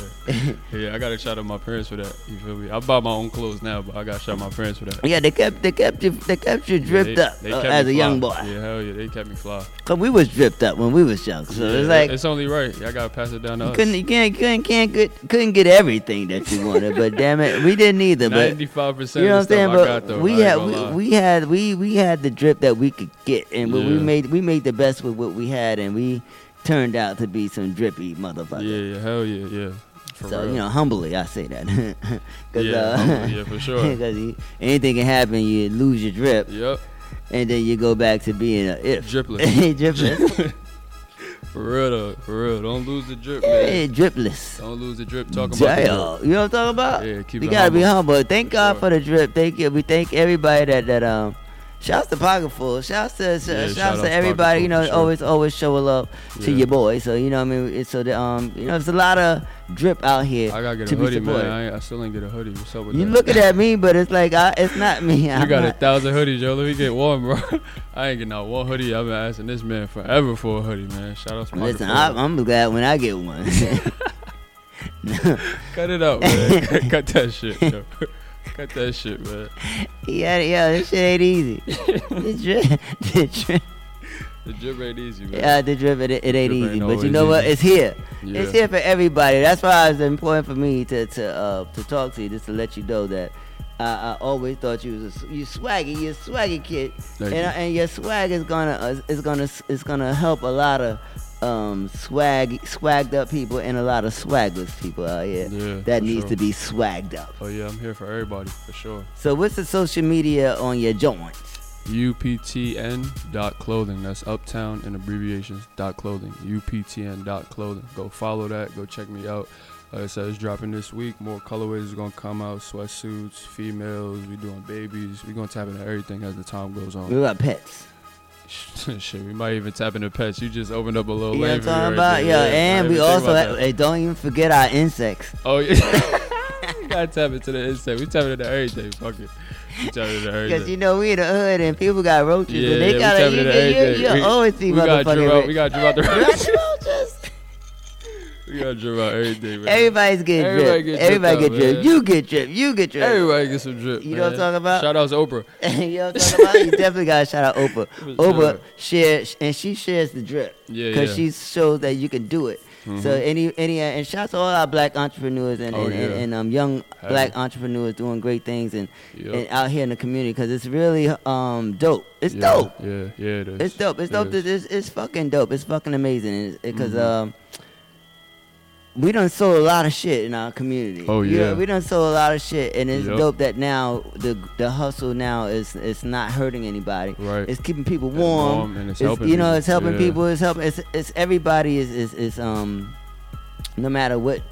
yeah. I gotta shout out my parents for that. You feel me? I buy my own clothes now, but I gotta shout out my parents for that. yeah, they kept they kept you they kept you Yeah, dripped they- up uh, as a young boy. Yeah, hell yeah, they kept me fly. Cause we was dripped up when we was young. So Yeah, it's like it's only right. I gotta pass it down to you us. couldn't you can't couldn't can't get couldn't get everything that you wanted. but damn it, we didn't either. But 95% you know what I'm saying? But though, we had we, we had we we had the drip that we could get, and we- we made we made the best with what we had, and we turned out to be some drippy motherfuckers. Yeah, yeah, hell yeah, yeah. For so real. you know, humbly, I say that. <laughs> Cause, Yeah, uh, humbly, yeah, for <laughs> sure. Because anything can happen, you lose your drip. Yep. And then you go back to being a if. Dripless. <laughs> for real though, for real. Don't lose the drip, Hey, man. dripless. Don't lose the drip. Talking about the Damn. drip. You know what I'm talking about? Yeah, keep you it gotta be humble. humble. Thank God for the drip. Thank you. We thank everybody that that um. Shouts to Pocketful. Shouts to Yeah, shouts shout out to to everybody. You know, sure. always always show love to Yeah. your boy. So you know, what I mean, it's so that um, you know, there's a lot of drip out here I gotta get to a hoodie, man. I, ain't, I still ain't get a hoodie. What's up with You that? looking at me, but it's like I, it's not me. You I'm got a thousand hoodies, yo. Let me get one, bro. <laughs> I ain't getting out one hoodie. I've been asking this man forever for a hoodie, man. Shout out to Pocket Listen, Full. I, I'm glad when I get one. <laughs> Cut it out, man. <laughs> Cut that shit, yo. Cut that shit, man. yeah, yeah, this shit ain't easy. <laughs> the drip, <laughs> the drip, The drip ain't easy, man. yeah, the drip, it, it ain't Drip easy. ain't but you know what? It's here. Yeah. It's here for everybody. That's why it's important for me to to uh, to talk to you, just to let you know that. I, I always thought you was a, you swaggy, you swaggy kid, Thank and, you. and your swag is gonna uh, is gonna is gonna help a lot of um swag swagged up people and a lot of swagless people out here Yeah, that needs sure. to be swagged up. Oh yeah, I'm here for everybody for sure. So what's the social media on your joints? UPTN dot clothing. That's Uptown and abbreviations dot clothing. UPTN dot clothing. Go follow that. Go check me out. Like I said, it's dropping this week. More colorways are gonna come out. Sweatsuits, females. We doing babies. We gonna tap into everything as the time goes on. We got pets. <laughs> Shit, we might even tap into pets. You just opened up a little You know what I'm talking about? Yeah, and we also have, hey, don't even forget our insects. Oh yeah. <laughs> <laughs> we gotta tap into the insect. We tapping into everything. Fuck it. We tapping into everything. Because you know we in the hood and people got roaches Yeah, and they yeah, gotta you, you, you, you We- always see we got motherfucking drew out- roaches. we got the roaches. We gotta drip out everything, man. Everybody's getting Everybody drip. get Everybody get drip. man. You get drip. You get drip. Everybody get some drip. You know what I'm talking about? Shout out to Oprah. <laughs> you know what I'm talking about? You definitely got to shout out Oprah. <laughs> Oprah sure. shares, and she shares the drip. Yeah, Because yeah. she shows that you can do it. So Mhm. any any uh, and shout out to all our black entrepreneurs and Oh, and, and, yeah. and, um young black entrepreneurs doing great things and, Yup. and out here in the community because it's really um dope. It's yeah, dope. Yeah, yeah, it is. It's dope. It's It dope. is. It's, it's fucking dope. It's fucking amazing. Because Mhm. um, we done sold a lot of shit in our community. Oh, You know, yeah. we done sold a lot of shit, and it's Yup. dope that now the the hustle now is it's not hurting anybody. Right. It's keeping people warm. warm, and it's helping You know, it's helping Yeah. people. It's helping. It's it's everybody is is is um, no matter what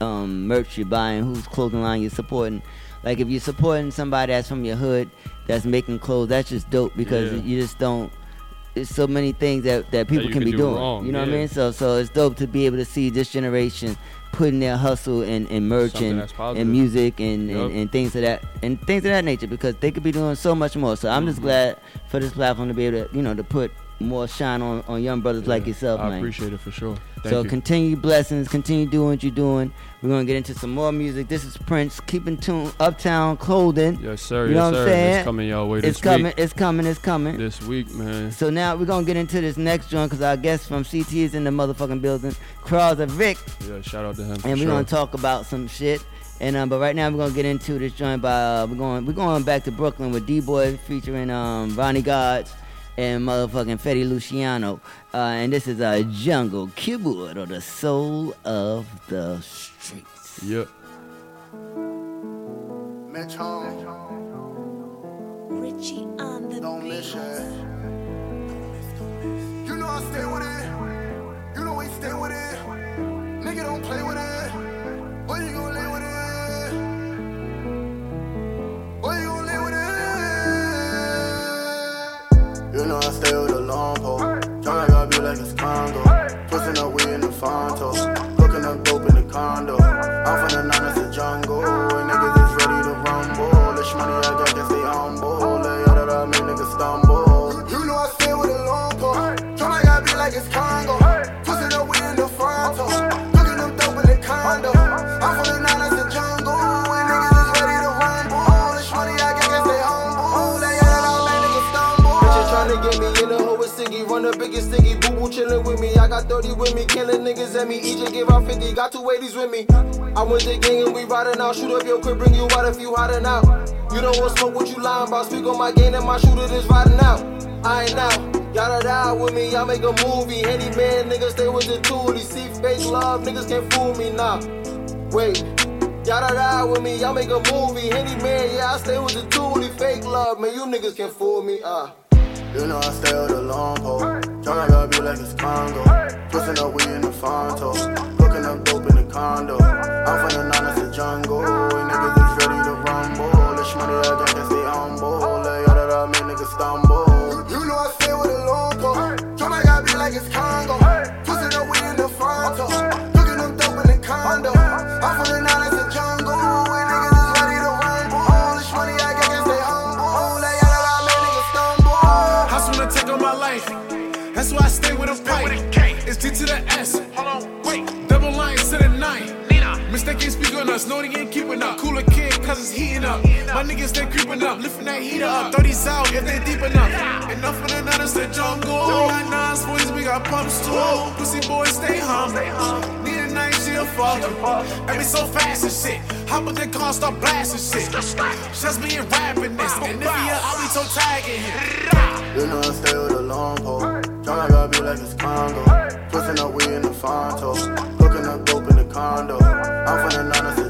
um merch you're buying, whose clothing line you're supporting. Like if you're supporting somebody that's from your hood that's making clothes, that's just dope because Yeah. you just don't. There's so many things that, that people you can can be do doing. wrong, You know what I mean? So so it's dope to be able to see this generation putting their hustle in, in merch and, and music and, Yup. and, and things of that and things of that nature because they could be doing so much more. So I'm just Mhm. glad for this platform to be able to you know to put more shine on, on young brothers like yourself, I man. appreciate it for sure. Thank so you. continue blessings, continue doing what you're doing. We're gonna get into some more music. This is Prince. Keep in tune. Uptown Clothing. Yes, sir. You yes, know what sir. I'm saying? It's coming y'all way It's this coming. week. It's coming. It's coming. This week, man. So now we're gonna get into this next joint because our guest from CT is in the motherfucking building. Charles and Vic, Yeah, shout out to him. and we're sure. gonna talk about some shit. And um, but right now we're gonna get into this joint by uh, we're going we're going back to Brooklyn with D Boy featuring um Ronnie Gods and motherfucking Fetty Luciano. Uh, and this is a uh, jungle keyboard or the soul of the streets. Yep. Mitch home. Richie on the Don't miss it. You know I stay with it. You know we stay with it. Nigga don't play with it. Boy, you gon' live with it. Boy, you gon' live with it. You know I stay with a long pole. Tryna got me like it's Congo. Twisting up weed in the Fronto. With. Run the biggest stingy. Boo boo chillin' with me. I got 30 with me. Killing niggas at me. EJ give out 50. Got two 80s with me. I went the gang and we riding out. Shoot up your crib, bring you out if you hiding out. You don't want smoke, what you lying about? Speak on my game and my shooter is riding out. I ain't out. Y'all die with me, I make a movie. Any man, niggas stay with the tool. These see fake love, niggas can't fool me now. Wait, y'all die with me, y'all make a movie. Any man, yeah, I stay with the tool. These fake love, man, you niggas can't fool me. Ah. You know I stay with a long pole. Tryna got me like it's Congo. Twisting up weed in the Fronto. Cooking up dope in the condo. I'm from the nine, it's the jungle. And niggas up. Snorty ain't keeping up. Cooler kid, cause it's heating up. My niggas, they creeping up. Lifting that heater up. 30s out if they deep enough. Enough for the nutters, the jungle. Nine nines, boys, we got pumps too. Pussy boys, stay humble night, she a father. And we so fast and shit. Hop up the car, start blasting shit. Just me and rapping this. And if you I'll be so tagging him. You know I stay with a long pole. Tryna got me like it's Congo, pushing up we in the Fronto. Hooking up dope in the condo. I'm from the 9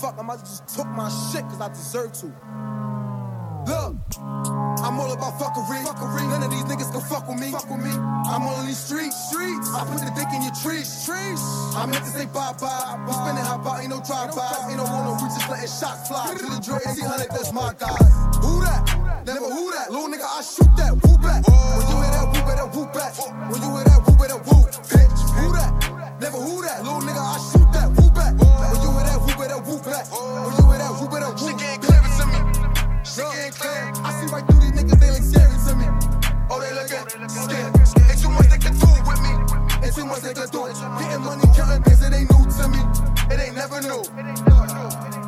fuck. I might just took my shit because I deserve to. Look, I'm all about fuckery. fuckery. None of these niggas can fuck with me. Fuck with me. I'm on these streets. Streets. I put the dick in your trees. Trees. I meant to say bye bye. We spinning hot by, ain't no drive by. Ain't no one no we just letting shots fly. To the drill, 1800, that's my guys. Who that? Never who that. Little nigga, I shoot that. Who back? Oh. When you hear that, who better whoop back. When you hear that, who better whoop. Bitch. Who that? Never who that. Little nigga, I shoot that. Who back? Oh. When you that, better whoop. When you hear that, who better whoop. She getting clear to me. She getting clear. I see right through these niggas, they look scary to me. Oh, they looking scared. Ain't too much they can do with me. Ain't too much they can do. Getting money, counting things, it ain't new to me. It ain't never new.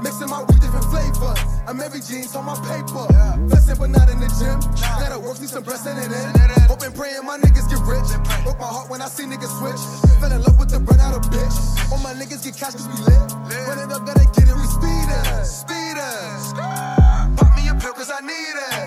Mixing my weed different flavors. I'm every jeans on my paper. Blessing, but not in the gym. Gotta work, need some blessing in it. Hoping, praying my niggas get rich. Broke my heart when I see niggas switch. Fell in love with the bread out of bitch. All my niggas get cash cause we lit. Run it up, gotta get it, we speedin'. Speedin'. Pop me a pill cause I need it.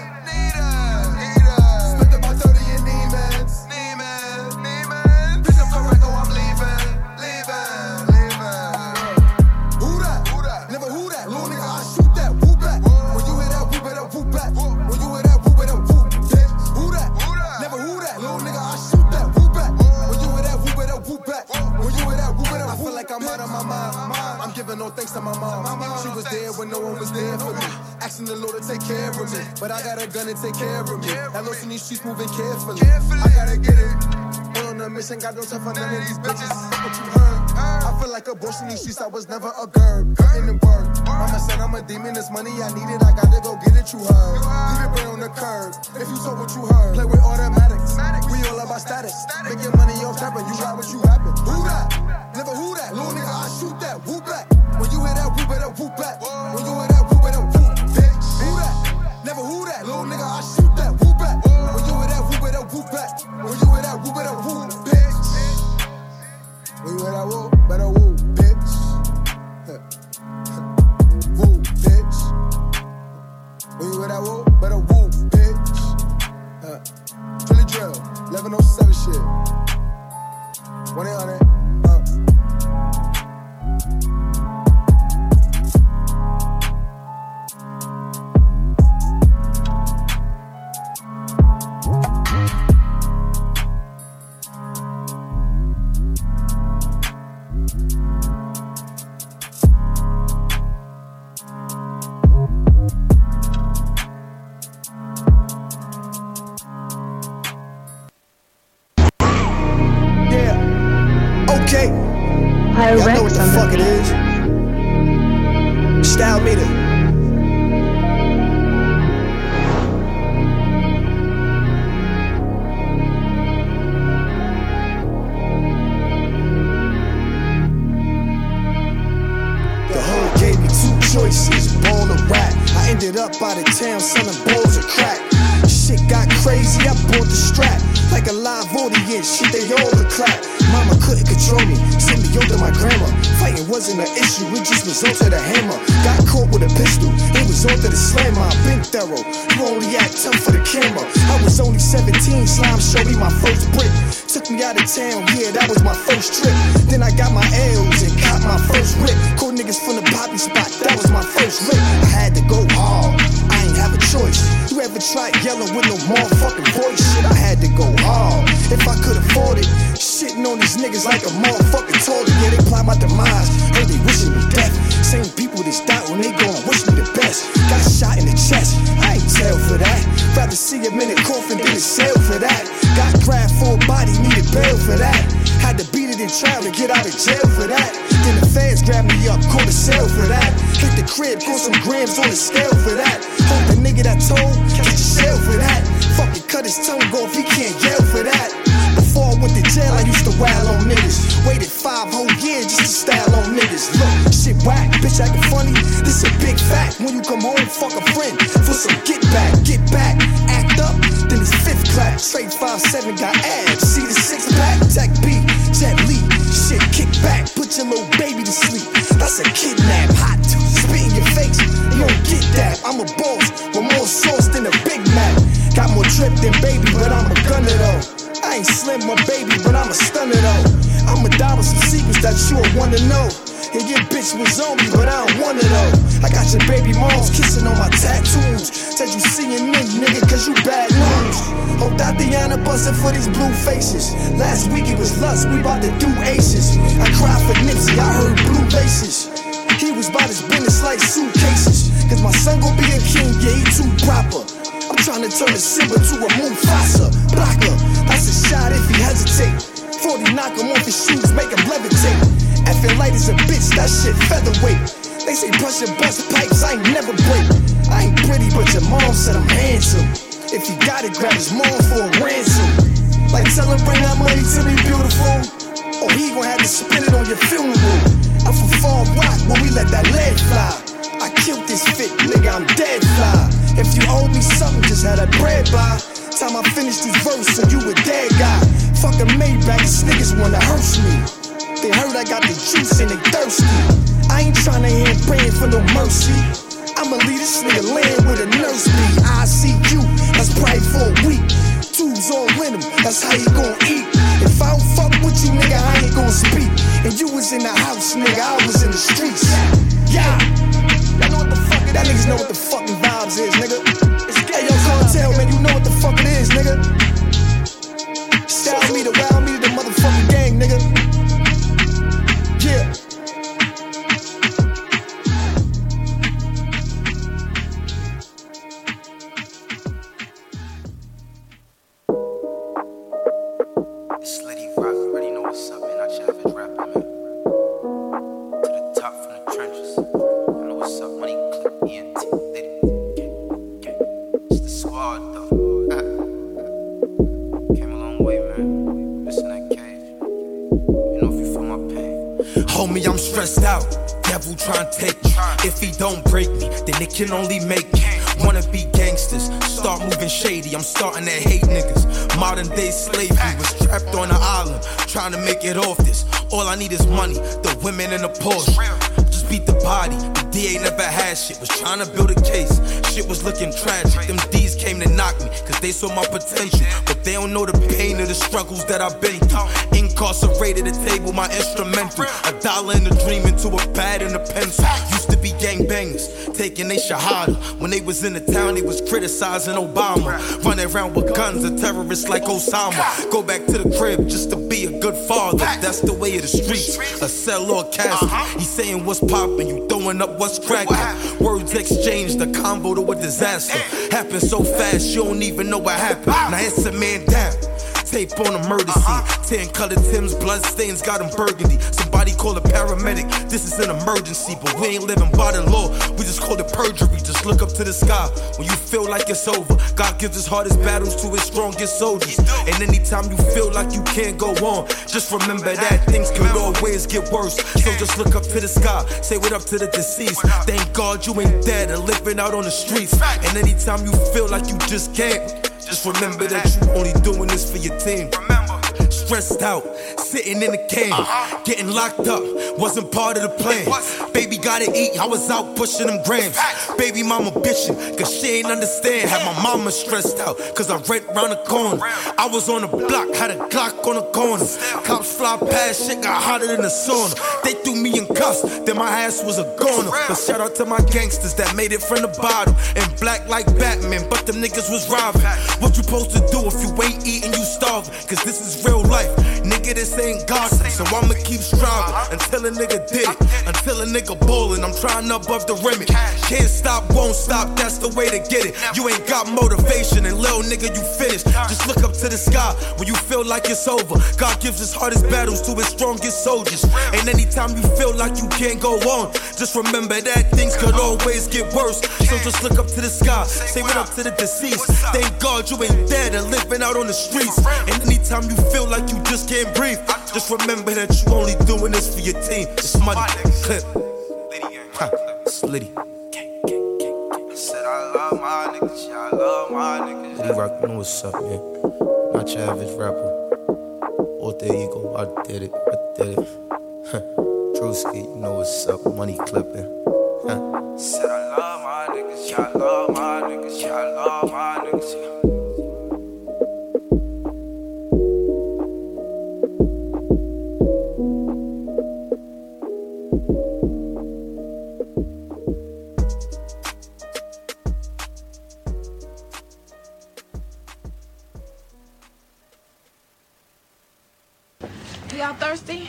Giving no thanks to my mom. She was there when no one was there for me. Asking the Lord to take care of me. But I got a gun and take care of me. That lost in these streets moving carefully. I gotta get it. On a mission, got no time for none of these bitches. What you heard. I feel like a boss in these streets, I was never a girl. Cutting and work. Mama said I'm a demon, this money I need it, I gotta go get it, you heard. Leave it brain on the curb. If you saw what you heard, play with automatics. We all about status. Making money off trapping, you got what you happen. Who that? Never who that. Little nigga, I shoot that. Whoop back. When you hear that, whoop better whoop back. When you hear that, whoop better whoop. Bitch. Who that? Never who that. Little nigga, I shoot that. Whoop back. When you hear that, whoop better whoop back. When you hear that, whoop better whoop. Bitch. When you hear that, whoop better whoop. Me something, just had a bread by. Time I finish this verse, and you a dead guy. Fucking Maybach, these niggas wanna hurt me. They heard I got the juice and they thirsty. I ain't tryna hear praying for no mercy. I'ma leave this nigga land with a nurse be. I see you, that's probably for a week. Two's all in him, that's how you gon' eat. If I don't fuck with you, nigga, I ain't gon' speak. And you was in the house, nigga, I was in the streets. Yeah. Y'all know what the fuck That niggas know what the fucking vibes is, nigga. Nigga. Style me, the round can only make me. Wanna be gangsters, start moving shady. I'm starting to hate niggas. Modern day slavery was trapped on an island, trying to make it off this. All I need is money, the women and the Porsche. Just beat the body. The DA never had shit. Was trying to build a case. Shit was looking tragic. Them D's came to knock me, cause they saw my potential. They don't know the pain of the struggles that I've been through. Incarcerated at table, my instrumental. A dollar and a dream into a pad and a pencil. Used to be gangbangers, taking they shahada. When they was in the town, they was criticizing Obama. Running around with guns, a terrorist like Osama. Go back to the crib just to be a good father. That's the way of the streets. A cell or a casket. Uh-huh. He saying what's poppin', you throwing up what's cracking. Words exchanged, the combo to a disaster. Happened so fast, you don't even know what happened. Ah. Now it's a man down. Tape on a murder scene. Ten colored Tim's blood stains got him burgundy. Somebody call a paramedic. This is an emergency, but we ain't living by the law. We just call it perjury. Just look up to the sky when you feel like it's over. God gives his hardest battles to his strongest soldiers. And anytime you feel like you can't go on, just remember that things could always get worse. So just look up to the sky. Say what up to the deceased. Thank God you ain't dead or living out on the streets. And anytime you feel like you just can't. Just remember that you only doing this for your team. Stressed out, sitting in the cage, getting locked up, wasn't part of the plan. Baby gotta eat, I was out pushing them grams. Baby mama bitching, cause she ain't understand. Had my mama stressed out, cause I rent round the corner. I was on the block, had a Glock on the corner. Cops fly past, shit got hotter than the sauna. They threw me in cuffs, then my ass was a goner. But shout out to my gangsters that made it from the bottom. And black like Batman, but them niggas was robbing. What you supposed to do if you ain't eating, you starving? Cause this is real life. Nigga, this ain't gossip. So I'ma keep striving until a nigga did it. Until a nigga ballin', I'm trying to above the limit. Can't stop, won't stop, that's the way to get it. You ain't got motivation, and little nigga, you finished. Just look up to the sky when you feel like it's over. God gives his hardest battles to his strongest soldiers. And anytime you feel like you can't go on, just remember that things could always get worse. So just look up to the sky, say what up to the deceased. Thank God you ain't dead and living out on the streets. And anytime you feel like you just can't breathe, just remember that you only doing this for your team. It's money, clip. Ha, It's Liddy. I said I love my niggas, yeah, I love my niggas. Liddy Rock, you know what's up, man. Not your average rapper. Alter ego, I did it, I did it. Huh. Drewski, you know what's up, money clipping. Huh. Said I love my niggas, I love my thirsty?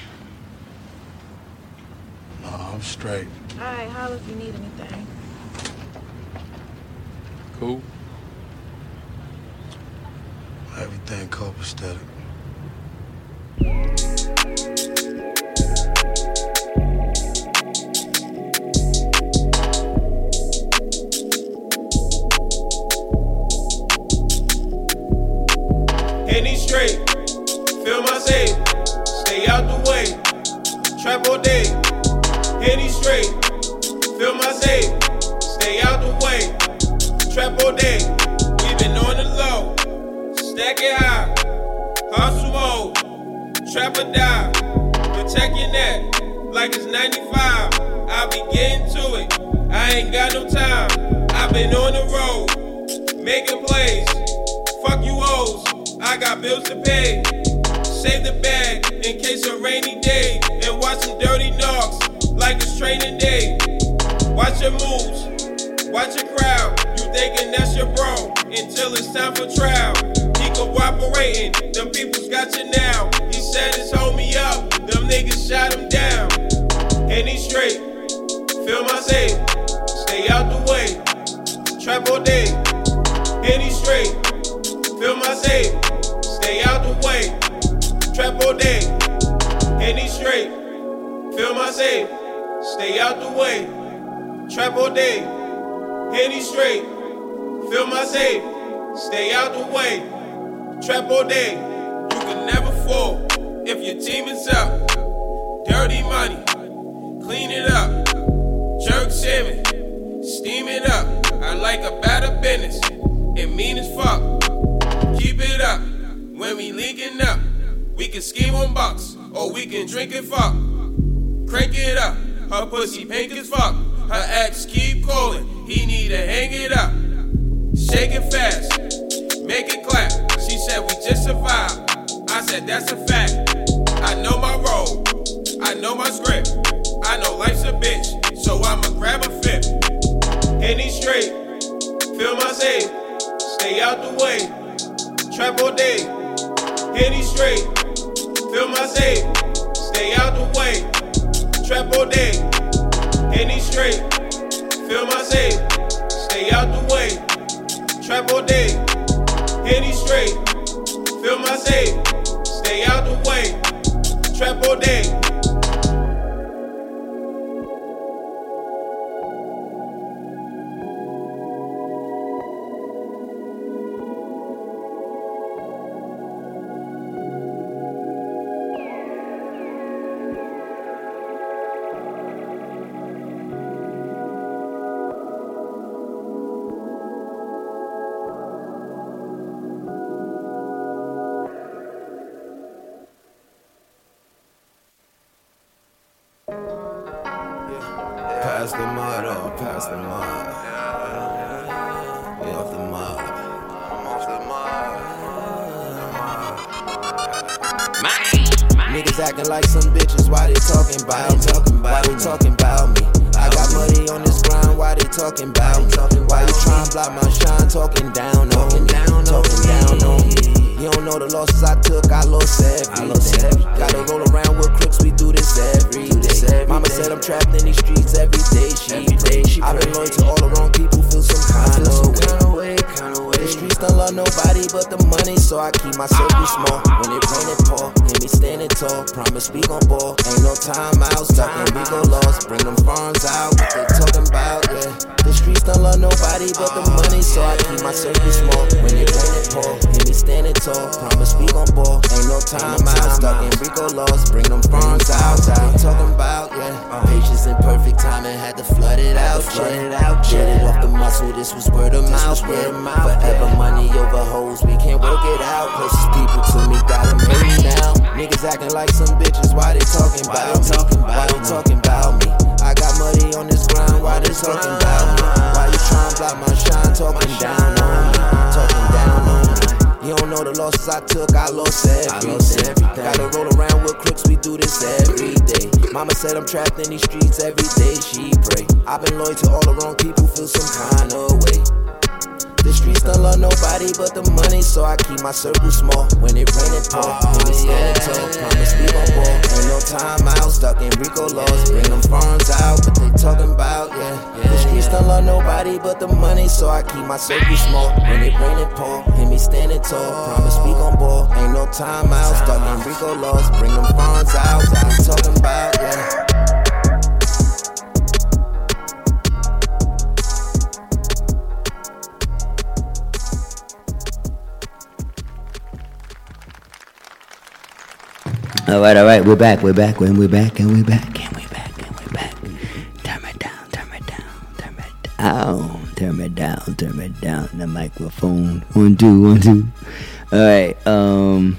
No, I'm straight. Alright, holla if you need anything. Cool. Everything copacetic. All day, Henny straight, feel my save, stay out the way. Trap all day, we been on the low, stack it high, hustle mode, trap or die, protect your neck like it's 95. I be getting to it, I ain't got no time. I been on the road, making plays. Fuck you hoes, I got bills to pay. Save the bag in case of rainy day. And watch some dirty knocks like it's training day. Watch your moves, watch your crowd. You thinking that's your bro until it's time for trial. He cooperating, them people's got you now. He said his homie up, them niggas shot him down. And he straight, feel my save, stay out the way. Trap all day, and he straight. Feel my save, stay out the way. Trap all day, he straight. Feel my save, stay out the way. Trap all day, he straight. Feel my save, stay out the way. Trap all day, you can never fall if your team is up. Dirty money, clean it up. Jerk salmon, steam it up. I like a better business, it mean as fuck. Keep it up. When we linking up, we can scheme on box, or we can drink and fuck. Crank it up. Her pussy pink as fuck. Her ex keep calling. He need to hang it up. Shake it fast. Make it clap. She said we just survived. I said that's a fact. I know my role. I know my script. I know life's a bitch. So I'ma grab a fifth. Henny straight. Feel my save. Stay out the way. Trap all day. Henny straight. Feel my save. Stay out the way. Trap all day. Henny straight. Feel my save. Stay out the way. Trap all day. Henny straight. Feel my save. Stay out the way. Trap all day. Like some bitches, why they talking about me? Why they talking about me? I got money on this grind, why they talking about me? Why you trying to block my shine, talking down on me? Talking down on me. You don't know the losses I took, I lost everything. I lost everything. Gotta roll around with crooks, we do this every day. Mama said I'm trapped in these streets every day. She pray. I've been loyal to all the wrong people, don't love nobody but the money, so I keep my circle small. When it rain, it pour. Hear me standing tall, promise we gon' ball. Ain't no time out, stuck and we go lost. Bring them farms out, what they talking about, yeah. The streets don't love nobody but the money, so I keep my circle small. When it rain, it pour. Hear me standing tall, promise we gon' ball. Ain't no time I'm out, stuck we go lost. Bring them farms out, they talking about, yeah. Patience and perfect timing, had to flood it out, yeah. Get it off the muscle, this was word of mouth, yeah. Forever money over hoes, we can't work it out. Closest people to me got hate me now. Niggas acting like some bitches, why they talking about me? Why they talking about me? I money on this grind, why they talking about me? Why you trying to block my shine, talking down on me? Talking down on me. You don't know the losses I took, I lost everything. Gotta roll around with crooks, we do this every day. Mama said I'm trapped in these streets every day, she pray. I've been loyal to all the wrong people, feel some kind of way. The streets don't love nobody but the money, so I keep my circle small. When it rain, it pour. When we stand tall, promise we gon' ball. Ain't no time out, stuck in Rico laws. Bring them farms out, but they talking about, yeah. The streets don't love nobody but the money, so I keep my circle small. When it rain, it pour. Hear me standing tall, promise we gon' ball. Ain't no time out, stuck in Rico laws. Bring them farms out, but they talking about, yeah. All right, all right, we're back, we're back, and we're back, and we're back, and we're back, and we're back. Turn it down, turn it down, turn it down, turn it down, turn it down. The microphone, one, two, one, two. All right, um,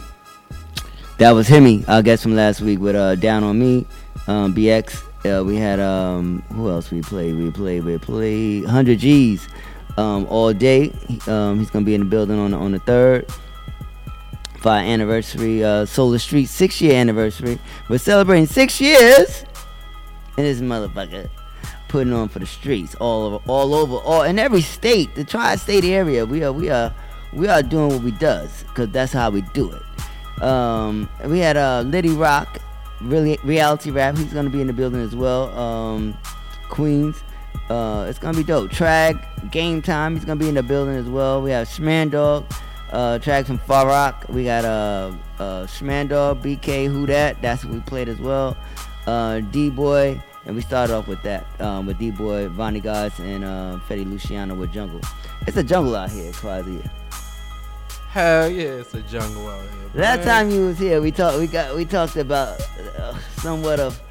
that was Hemi, I guess from last week with uh, Down on Me, um, BX. Uh, we had um, who else we played? We played, we played 100 G's um, all day. Um, he's gonna be in the building on the, on the third anniversary, uh, Solar Street six year anniversary. We're celebrating six years and this motherfucker putting on for the streets all over, all over, all in every state, the tri-state area. We are, we are, we are doing what we does because that's how we do it. Um, we had uh, Liddy Rock, really reality rap. He's gonna be in the building as well. Um, Queens. Uh, it's gonna be dope. Track, game time. He's gonna be in the building as well. We have Schmandog, uh, tracks from Far Rock. We got uh, uh, Schmandog, BK, Who That. That's what we played as well. Uh, D Boy, and we started off with that um, with D Boy, Vonnie Gods, and uh, Fetty Luciano with Jungle. It's a jungle out here, quasi. Hell yeah, it's a jungle out here. Last time you was here, we talked. We got. We talked about uh, somewhat of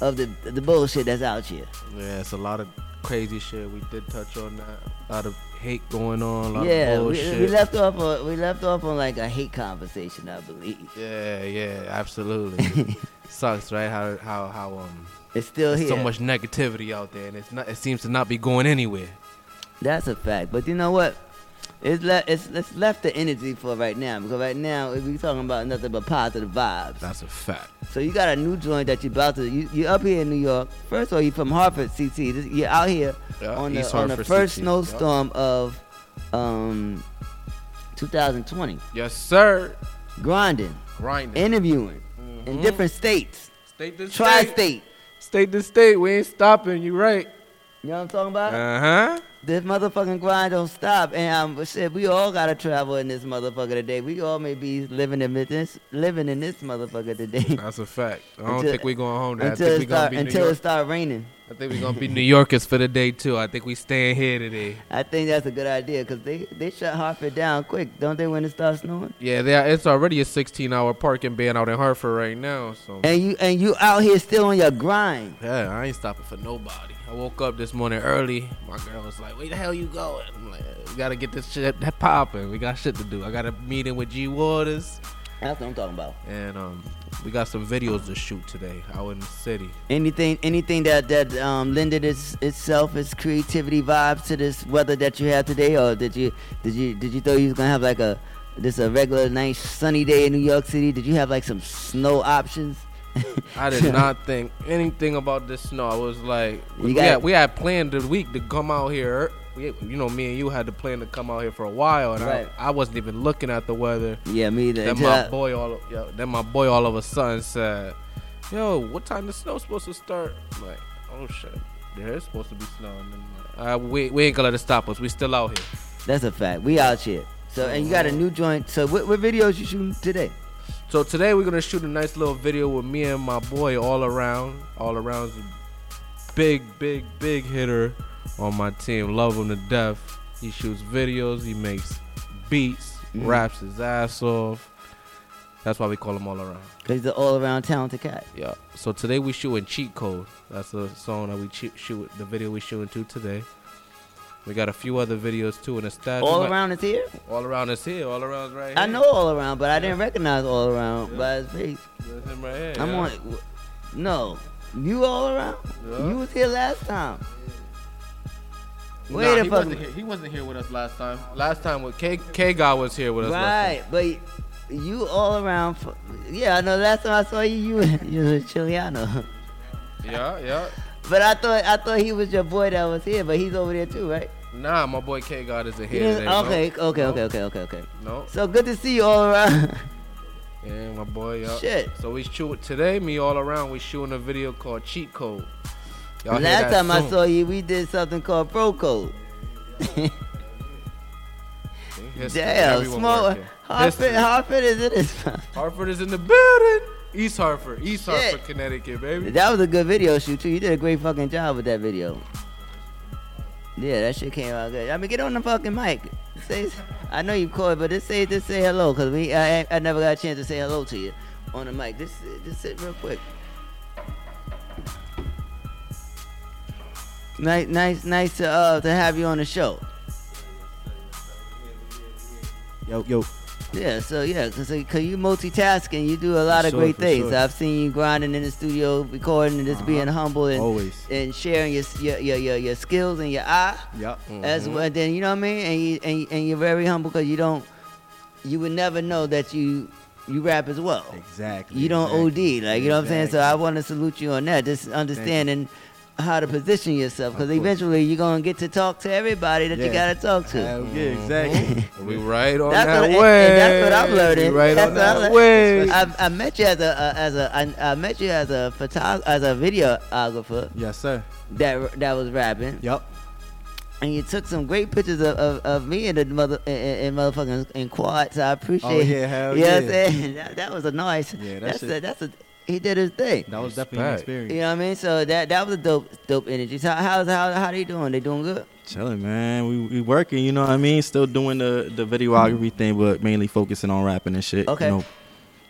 of the the bullshit that's out here. Yeah, it's a lot of crazy shit. We did touch on that. A lot of hate going on. A lot Yeah, of we, bullshit. we left off. On, we left off on like a hate conversation, I believe. Yeah, yeah, absolutely. <laughs> Sucks, right? How how how um. It's still there's So much negativity out there, and it's not. It seems to not be going anywhere. That's a fact. But you know what? It's left. It's, it's left the energy for right now because right now we talking about nothing but positive vibes. That's a fact. So you got a new joint that you about to. You you up here in New York. First of all, you from Hartford, CT. This, you're out here Yeah, on the on the first CT. snowstorm of um 2020. Yes, sir. Grinding, Grinding. interviewing in Mhm. different states. State to state. Tri-state. State to state. We ain't stopping. You right. You know what I'm talking about? Uh huh. This motherfucking grind don't stop, and um, shit, we all gotta travel in this motherfucker today. We all may be living in this, living in this motherfucker today. That's a fact. I don't Until- think we're going home. Today. I Until think it start, until it start raining. I think we're gonna be New Yorkers for the day too. I think we staying here today. I think that's a good idea because they they shut Hartford down quick, don't they? When it starts snowing. Yeah, they are, it's already a 16-hour parking ban out in Hartford right now. So And you and you out here still on your grind. yeah, I ain't stopping for nobody. I woke up this morning early. My girl was like, "Where the hell you going?" I'm like, "We gotta get this shit popping. We got shit to do. I got a meeting with G Waters, That's what I'm talking about. and um, we got some videos to shoot today out in the city. Anything anything that that um, lended its, itself its creativity vibes to this weather that you have today, or did you did you did you thought you was gonna have like a this a regular nice sunny day in New York City? Did you have like some snow options? I did not think anything about this snow. I was like, we, got- had, we had planned the week to come out here. We, you know, me and you had to plan to come out here for a while, and Right. I, I wasn't even looking at the weather. Yeah, me either. Then my I- boy all, yo, then my boy all of a sudden said, "Yo, what time the snow supposed to start?" I'm like, oh shit, there is supposed to be snow. And then, uh, we we ain't gonna let it stop us. We still out here. That's a fact. We out here. So and you got a new joint. So what, what videos you shooting today? So today we're gonna shoot a nice little video with me and my boy all around. All around's a big, big, big hitter on my team. Love him to death. He shoots videos. He makes beats. Mhm. Raps his ass off. That's why we call him all around. Cause he's an all around talented cat. Yeah. So today we shooting cheat code. That's a song that we che- shoot. The video we shooting to today. We got a few other videos too in the stash. All might- around is here. All around is here. All around is right here. I know all around, but I didn't recognize all around by his face. That's him right here. I'm yeah. on. No, you all around. Yeah. You was here last time. Nah, Wait a he fucking. wasn't, here, he wasn't here with us last time. Last time with K K God was here with us. Right, but you all around. For, yeah, I know. Last time I saw you, you <laughs> you was a Chiliano. Yeah, yeah. But I thought I thought he was your boy that was here, but he's over there too, right? Nah, my boy K God You here today. no. okay, okay, okay, okay, okay, okay. No. So good to see you all around. <laughs> Yeah, my boy. Shit. So we shoot today. Me all around. We shooting a video called Cheat Code. Y'all Last time I saw you, we did something called Pro Code. <laughs> Damn, small. working. Hartford, Hartford is in this. Hartford is in the building. East Hartford. East Shit. Hartford, Connecticut, baby. That was a good video shoot too. You did a great fucking job with that video. Yeah, that shit came out good. I mean, get on the fucking mic. Say, I know you called, but just say, just say hello, cause we, I, I never got a chance to say hello to you on the mic. Just, just sit real quick. Nice, nice, nice to uh to have you on the show. Yo, yo. Yeah, so yeah, cause, cause you multitasking, you do a lot of Sure, great things. sure. I've seen you grinding in the studio, recording, and just Uh-huh. being humble and Always. and sharing your your your your, your skills and your eye. Yup. As Mhm. well, then you know what I mean, and you and, and you're very humble because you don't, you would never know that you you rap as well. Exactly. You don't exactly. OD, like you know what I'm saying. So I want to salute you on that. Just understanding how to position yourself because eventually you're gonna get to talk to everybody that you gotta talk to. Hell yeah, exactly. <laughs> We right on That's that what, way. and that's what I'm learning. We right that's on what I'm that learning. way. I, I met you as a uh, as a I, I met you as a photog- as a videographer Yes, sir. that that was rapping. Yep. And you took some great pictures of, of, of me and the mother and, and motherfucking in quads. I appreciate. Oh, yeah, hell you know what I'm saying? <laughs> That, that was a nice. Yeah, that that's a, that's a he did his thing. That was definitely an Respect. experience. You know what I mean? So that that was a dope dope energy. So how's how how they doing? They doing good? Chilling, man. We we working, you know what I mean? Still doing the the videography thing, but mainly focusing on rapping and shit. Okay. You know,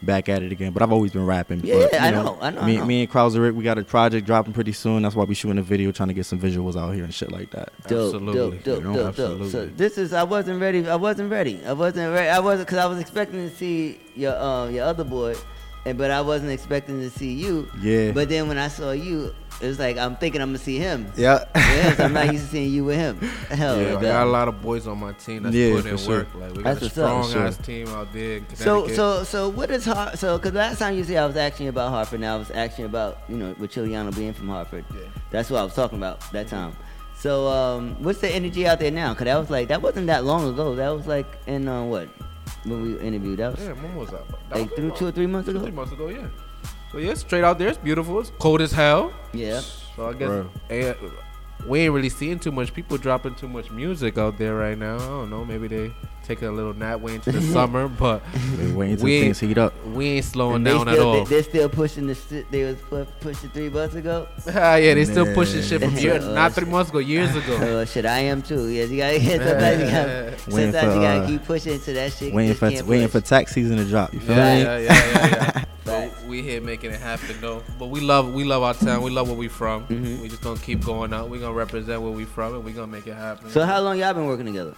back at it again. But I've always been rapping. Yeah, but, yeah, I know, I know, I Me, know. me and Krauser Rick, we got a project dropping pretty soon. That's why we shooting a video, trying to get some visuals out here and shit like that. Dope, Absolutely. dope, dope, You know, dope, dope. absolutely. So this is I wasn't ready. I wasn't ready. I wasn't ready. I wasn't because I was expecting to see your um your other boy, and but I wasn't expecting to see you. Yeah. But then when I saw you, it was like I'm thinking I'm gonna see him. Yeah. Yes, I'm not <laughs> used to seeing you with him. Hell, Yeah, I yeah. got a lot of boys on my team that's Yeah, putting in for sure. work. Like we That's got a strong For sure. ass team out there in So so so what is Har So because last time you see I was asking you about Hartford, now I was asking you about you know with Chiliano being from Hartford. Yeah. That's what I was talking about that time. So um, what's the energy out there now? Cause that was like that wasn't that long ago. That was like in uh, what when we interviewed. That was yeah, when was that? That like was through two or three months two, ago. three months ago. Yeah. So yeah, straight out there, it's beautiful. It's cold as hell. Yeah. So I guess Bro. eh, we ain't really seeing too much people dropping too much music out there right now. I don't know. Maybe they taking a little nap way into the <laughs> summer, but We waiting till we things ain't, heat up. we ain't slowing And they down at all. They, are still pushing the shit they was pu- pushing three months ago. <laughs> Ah, yeah, they still pushing shit from <laughs> years, Uh, not three months ago, years ago. Oh shit, I am too. Yes, you gotta. Sometimes you gotta. Sometimes for, you gotta uh, keep pushing into that shit. Waiting for can't waiting for tax season to drop. You feel Yeah, me? yeah, yeah, yeah, yeah. but we here making it happen though. But we love we love our town. We love where we from. Mhm. We just gonna keep going out. We gonna represent where we from, and we gonna make it happen. So how long y'all been working together?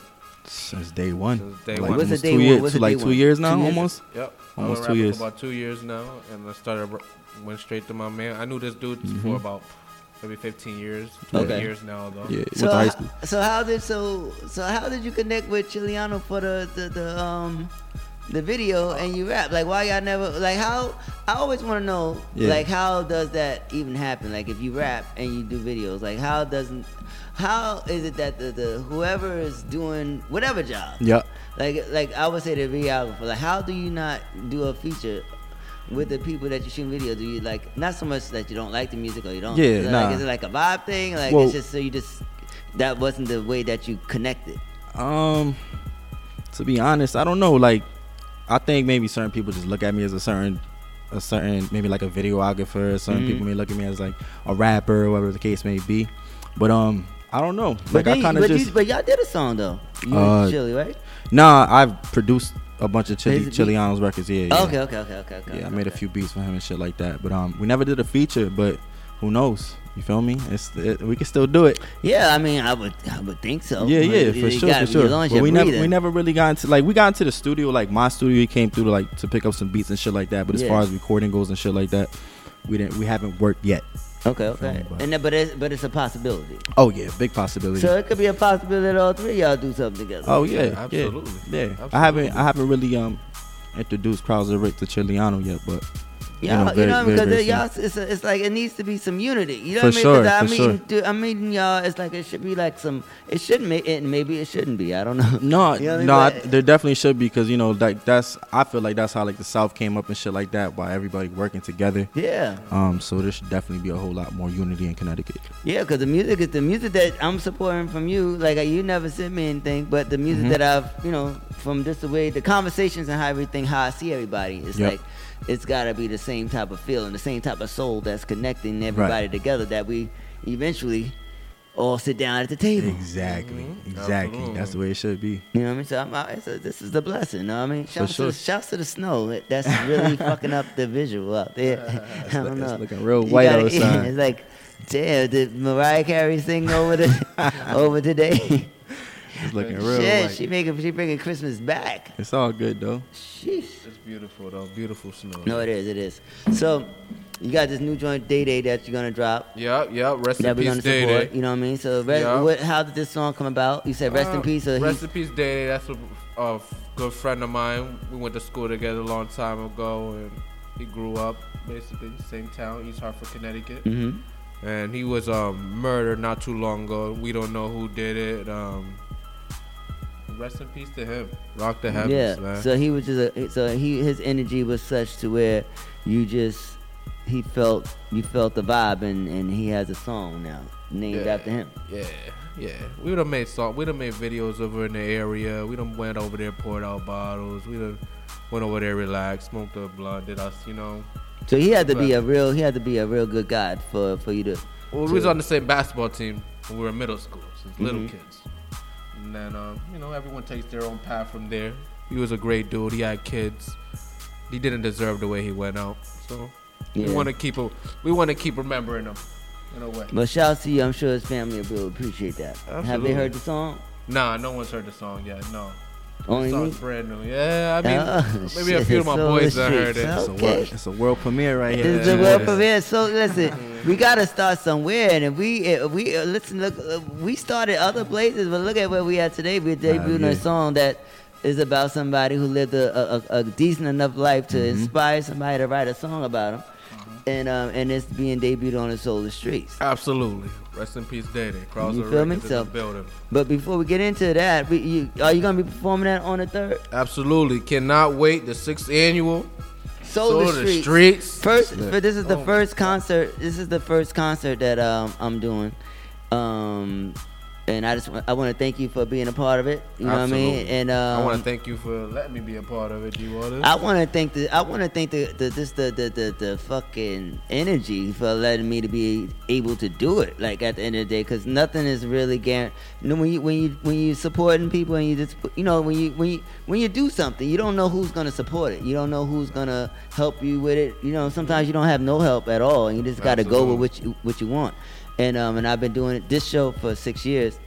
Since day one. Since day like one. What's the almost day two one? years, What's like day two one? years now, Two years? almost. Yep. Almost two years. About two years now, and I started went straight to my man. I knew this dude Mhm. for about maybe 15 years, 20 Okay. years now though. Yeah, So, went to high how- school. so how did so so how did you connect with Chiliano for the the, the um the video and you rap? Like why y'all never like how I always want to know Yeah. like how does that even happen? Like if you rap and you do videos, like how doesn't how is it that the, the whoever is doing whatever job Yep. like like I would say the videographer like how do you not do a feature with the people that you shoot video do you like not so much that you don't like the music or you don't Yeah, is it like, is it like a vibe thing like Well- it's just so you just that wasn't the way that you connected Um, to be honest, I don't know. Like, I think maybe certain people just look at me as a certain, a certain maybe like a videographer. Certain Mhm. people may look at me as like a rapper, whatever the case may be. But um, I don't know. but, Like, then I kind of just you, but y'all did a song though you Uh, and Chili right nah. I've produced a bunch of Chili Chiliano's records. Yeah, yeah. okay okay okay okay okay Yeah, I made a few beats for him and shit like that. But um, we never did a feature. But who knows? You feel me? It's it, we can still do it. yeah I mean I would I would think so Yeah, Like, yeah, for sure, for sure. as long as But we never, breathing. we never really got into like we got into the studio, like my studio. He came through to like to pick up some beats and shit like that. But as Yeah. far as recording goes and shit like that, we didn't, we haven't worked yet. okay okay me, but- and but it's but it's a possibility Oh yeah, big possibility. so it could be a possibility that all three of y'all do something together oh yeah, yeah, Absolutely. yeah. I Absolutely. haven't, I haven't really um introduced Krauser Rick to Chiliano yet, but Y'all, you know, very, know, very, because y'all, it's, it's like it needs to be some unity. You know For what I mean? sure, 'Cause I'm for sure. dude, I'm meeting y'all. It's like it should be like some. It shouldn't make it. Maybe it shouldn't be. I don't know. No, <laughs> You know what I mean? no, I, there definitely should be because you know, like that's I feel like that's how like the South came up and shit like that by everybody working together. Yeah. Um. So there should definitely be a whole lot more unity in Connecticut. Yeah, because the music is the music that I'm supporting from you. Like you never sent me anything, but the music Mhm. that I've, you know, from just the way the conversations and how everything, how I see everybody, it's Yep. like it's got to be the same type of feeling, the same type of soul that's connecting everybody together. That we eventually all sit down at the table. Exactly. Mm-hmm. Exactly. That's the way it should be. You know what I mean? So I'm, I, it's a, this is the blessing. You know what I mean? Shouts, sure. to, the, shouts to the snow. That's really <laughs> fucking up the visual out there. <laughs> <laughs> I don't look- it's know. looking real white gotta- outside. It's like, damn, did Mariah Carey sing over the over today? It's looking real Shit, white. she making she bringing Christmas back. It's all good though. Sheesh. Beautiful though. Beautiful snow. No, it is. It is. So, you got this new joint Day Day that you're gonna drop. Yep, yep. Rest that in peace, Day. Day. You know what I mean? So, re- Yeah. what, how did this song come about? You said rest in Uh, peace. So rest in peace, Day Day. That's a, a good friend of mine. We went to school together a long time ago, and he grew up basically in the same town, East Hartford, Connecticut. Mhm. And he was um, murdered not too long ago. We don't know who did it. Um, rest in peace to him. Rock the heavens, yeah. man. So he was just a, so he his energy was such to where you just he felt you felt the vibe and and he has a song now named Yeah, after him. Yeah, yeah. We would have made song. We done made videos over in the area. We done went over there, poured out bottles. We done went over there, relaxed, smoked a blunt. Did us, you know? So he had to be a real he had to be a real good guy for for you to. Well, we was on the same basketball team when we were in middle school, since little Mhm. kids. And um, you know, everyone takes their own path from there. He was a great dude. He had kids. He didn't deserve the way he went out. So Yeah. we want to keep a, we want to keep remembering him in a way. But shout out to you. I'm sure his family will appreciate that. Have Absolutely. they heard the song? Nah, no one's heard the song yet. No. Only the song's me? brand new. Yeah, I mean, Oh, maybe a few of my it's on boys the that heard streets. it. It's a world, it's a world premiere right here. It's a world premiere. So listen, we gotta start somewhere, and if we if we uh, listen, look, uh, we started other places, but look at where we are today. We're debuting yeah. a song that is about somebody who lived a, a, a decent enough life to Mm-hmm. inspire somebody to write a song about him, and um, and it's being debuted on the Solar Streets. Absolutely. Rest in peace, Day Day. Cross You feel me? So- the building. But before we get into that, we, you, are you gonna be performing that on the third? Absolutely. Cannot wait. The sixth annual. Solar Solar Streets. Streets. First, but this is the Oh first concert. This is the first concert that um, I'm doing. Um, and I just I want to thank you for being a part of it. You know what I mean? And um, I want to thank you for letting me be a part of it. Do you want to? I want to thank the I want to thank the the this the, the the the fucking energy for letting me to be able to do it. Like at the end of the day, because nothing is really guaranteed. You know when you when you when you supporting people and you just you know when you when you when you do something, you don't know who's gonna support it. You don't know who's gonna help you with it. You know sometimes you don't have no help at all, and you just got to go with what you what you want. And um and I've been doing this show for six years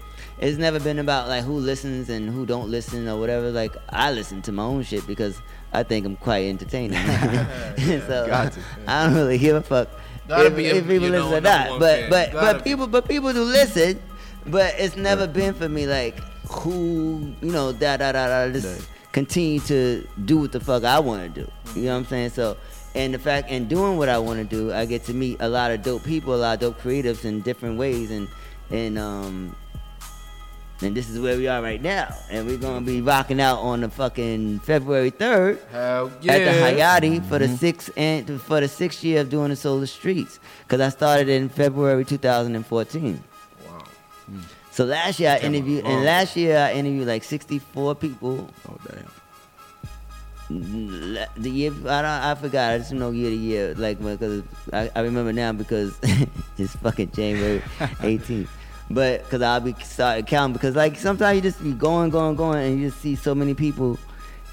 it's never been about like who listens and who don't listen or whatever. Like I listen to my own shit because I think I'm quite entertaining. <laughs> <laughs> so Got to. I don't really give a fuck if, a- if people you know, listen or not. But but but be. people but people do listen. But it's never been for me like who you know da da da da just continue to do what the fuck I want to do. You know what I'm saying? So. And the fact, and doing what I want to do, I get to meet a lot of dope people, a lot of dope creatives in different ways, and and um, and this is where we are right now. And we're gonna be rocking out on the fucking February third yeah. at the Hayati for the sixth and for the sixth year of doing the Solar Streets. Cause I started in February 2014. Wow. So last year I interviewed, and last year I interviewed like 64 people. Oh damn. The year I don't, I forgot. I just know year to year, like because I, I remember now because <laughs> it's fucking January <laughs> 18th. But because I'll be started counting because like sometimes you just be going, going, going, and you just see so many people.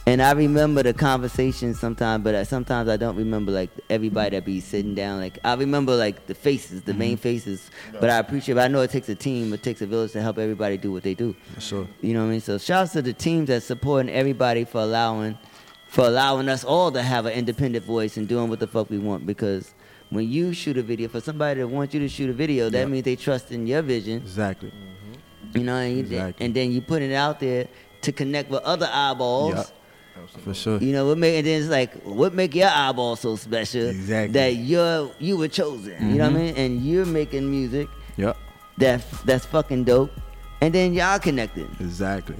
And I remember the conversations sometimes, but I, sometimes I don't remember like everybody that be sitting down. Like I remember like the faces, the main mm-hmm. faces. But I appreciate. But I know it takes a team, it takes a village to help everybody do what they do. Sure. You know what I mean? So shouts to the teams that supporting everybody for allowing for allowing us all to have an independent voice and doing what the fuck we want because when you shoot a video for somebody that wants you to shoot a video, that Yep. means they trust in your vision. Exactly. You know, and, Exactly. and then you put it out there to connect with other eyeballs. Yep. For sure. You know what make and then it's like what make your eyeball so special Exactly. that you're you were chosen. You know what I Mhm. mean? And you're making music Yep. that that's fucking dope. And then y'all connected. Exactly.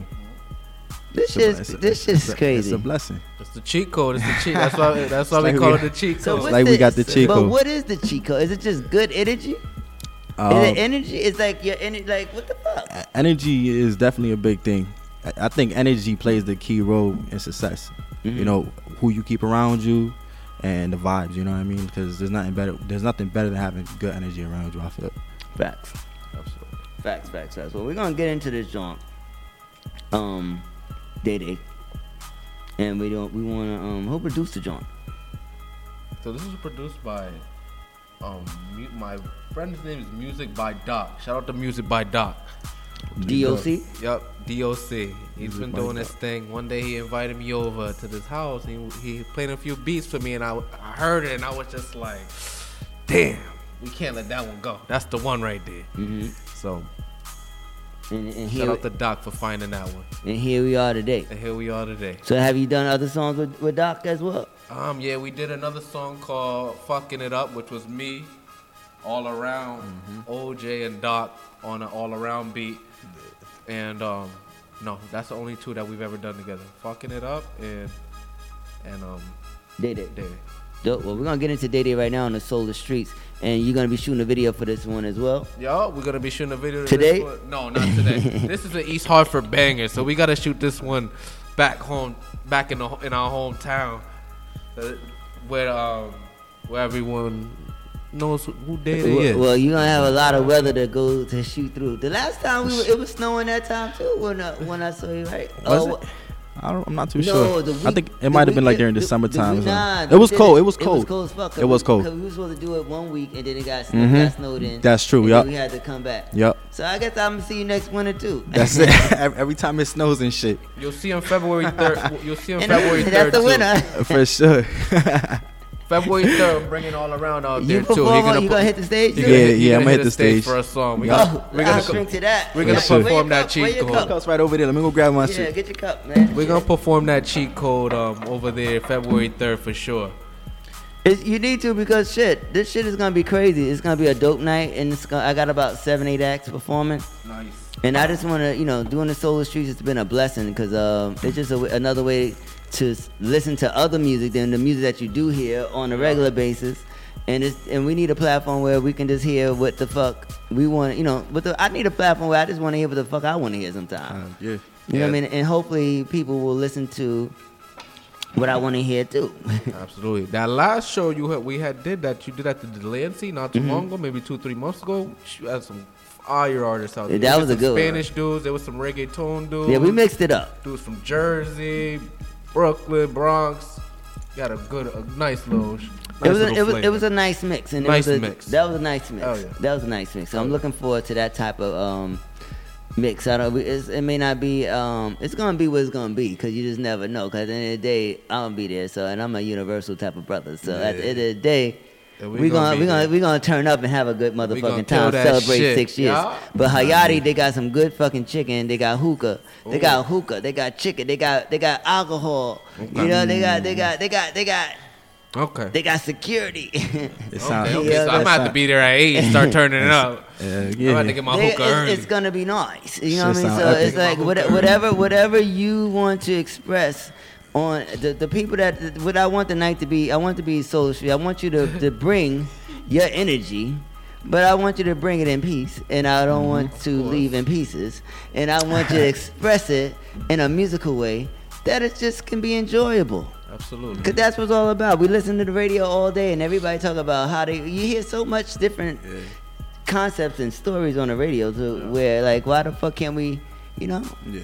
This It's a- shit this shit is a- crazy. It's a blessing. It's the cheat code. It's the cheat. That's why. That's why It's we like call we- it the cheat So code. what's like we got the cheat code. But what is the cheat code? Is it just good energy? Um, is it energy? It's like your energy. Like what the fuck? energy is definitely a big thing. I- I think energy plays the key role in success. Mm-hmm. You know who you keep around you, and the vibes. You know what I mean? Because there's nothing better. There's nothing better than having good energy around you. I feel. Facts. Absolutely. Facts, facts, facts. Well, we're gonna get into this joint. Um, Day Day. And we don't. We wanna. Um, who produced the joint? So this was produced by um my friend's name is Music by Doc. Shout out to Music by Doc. DOC? Yup, DOC. He's Music been doing Doc. his thing. One day he invited me over to this house. He he played a few beats for me, and I I heard it, and I was just like, damn, we can't let that one go. That's the one right there. Mm-hmm. So And, and shout here, out to Doc for finding that one. and here we are today. And here we are today. So have you done other songs with, with Doc as well? Um, yeah, we did another song called "Fucking It Up," which was me, all around OJ and Doc on an all around beat, and um, no, that's the only two that we've ever done together. "Fucking It Up" and and um, did it, Day Day. Dope. Well, we're gonna get into Day Day right now on the Solar Streets, and you're gonna be shooting a video for this one as well. Yo, we're gonna be shooting a video Today? No, not today. <laughs> this is an East Hartford banger, so we gotta shoot this one back home, back in the in our hometown, uh, where um where everyone knows who Day Day Well, is. well, you're gonna have a lot of weather to go to shoot through. The last time we were, it was snowing that time too when uh, when I saw you, right? Was Oh, it? I don't, I'm not too No, sure. the I think it might have been like during the- the summertime. the week- nah, it was cold. did It was cold. It was cold as fuck. 'cause It was we- we were supposed to do it one week and then it got, snow, Mhm. got snowed in. That's true, and yup. We had to come back. Yup. So I guess I'm gonna see you next winter too. <laughs> That's it. <laughs> Every every time it snows and shit. You'll see on February third. <laughs> You'll see on February third. that's the too. winner. For sure. February third, bringing all around out You there too. perform He on- you gonna hit the stage he too? gonna Yeah, hit- he yeah, gonna I'ma hit the the stage stage. for a song. We Yeah. gonna, Oh, we're I'll gonna, drink to that. We're gonna Yeah. Where perform that cup? Where cheat your code. cup? Cup's right over there. Let me go grab my Yeah, shit. get your cup, man. We're gonna perform that cheat code um over there February third for sure. It's, you need to because shit, this shit is gonna be crazy. It's gonna be a dope night, and it's gonna, I got about seven, eight acts performing. Nice. And I just want to, you know, doing the Solar Streets has been a blessing because um, it's just a, w- another way to listen to other music than the music that you do hear on a regular basis. And it's and we need a platform where we can just hear what the fuck we want. You know, but the, I need a platform where I just want to hear what the fuck I want to hear sometimes. yeah. You know what I mean? And hopefully people will listen to what I want to hear too. <laughs> Absolutely. That last show you had, we had did that you did at the Delancey not too Mhm. long ago, maybe two three months ago. You had some fire artists out Yeah, there. that was a good one. Spanish dudes. There was some reggaeton dudes. Yeah, we mixed it up. Dudes from Jersey, Brooklyn, Bronx. Got a good, a nice little. sh- It was, a, it was it was a nice mix and Nice it was a, mix. That was a nice mix. Oh, yeah. That was a nice mix. So I'm looking forward to that type of um mix. I don't. It's, it may not be. Um, it's gonna be what it's gonna be because you just never know. Because at the end of the day, I'm gonna be there. So and I'm a universal type of brother. So at the end of the day. Yeah, we, we gonna, gonna we gonna there. we gonna turn up and have a good motherfucking time. Celebrate shit, six years. yeah. But Hayati, they got some good fucking chicken. They got hookah. They Ooh. got hookah. They got chicken. They got they got alcohol. Okay. You know they got they mm. got they got they got Okay. they got security. It <laughs> Okay, okay, Yeah, so I'm have to be there at eight and start turning it up. <laughs> Yeah, I'm about to get my They- hookah it's, it's gonna be nice. You know what I mean? So epic. it's like My what- hookah whatever whatever you want to express on the, the people that what I want the night to be. I want to be soul street. I want you to, to bring your energy. But I want you to bring it in peace, and I don't mm-hmm. want to leave in pieces. And I want you to <laughs> express it in a musical way that it just can be enjoyable. Absolutely. Cause that's what it's all about. We listen to the radio all day, and everybody talk about how they. You hear so much different concepts and stories on the radio, to where like, why the fuck can't we? You know, Yeah.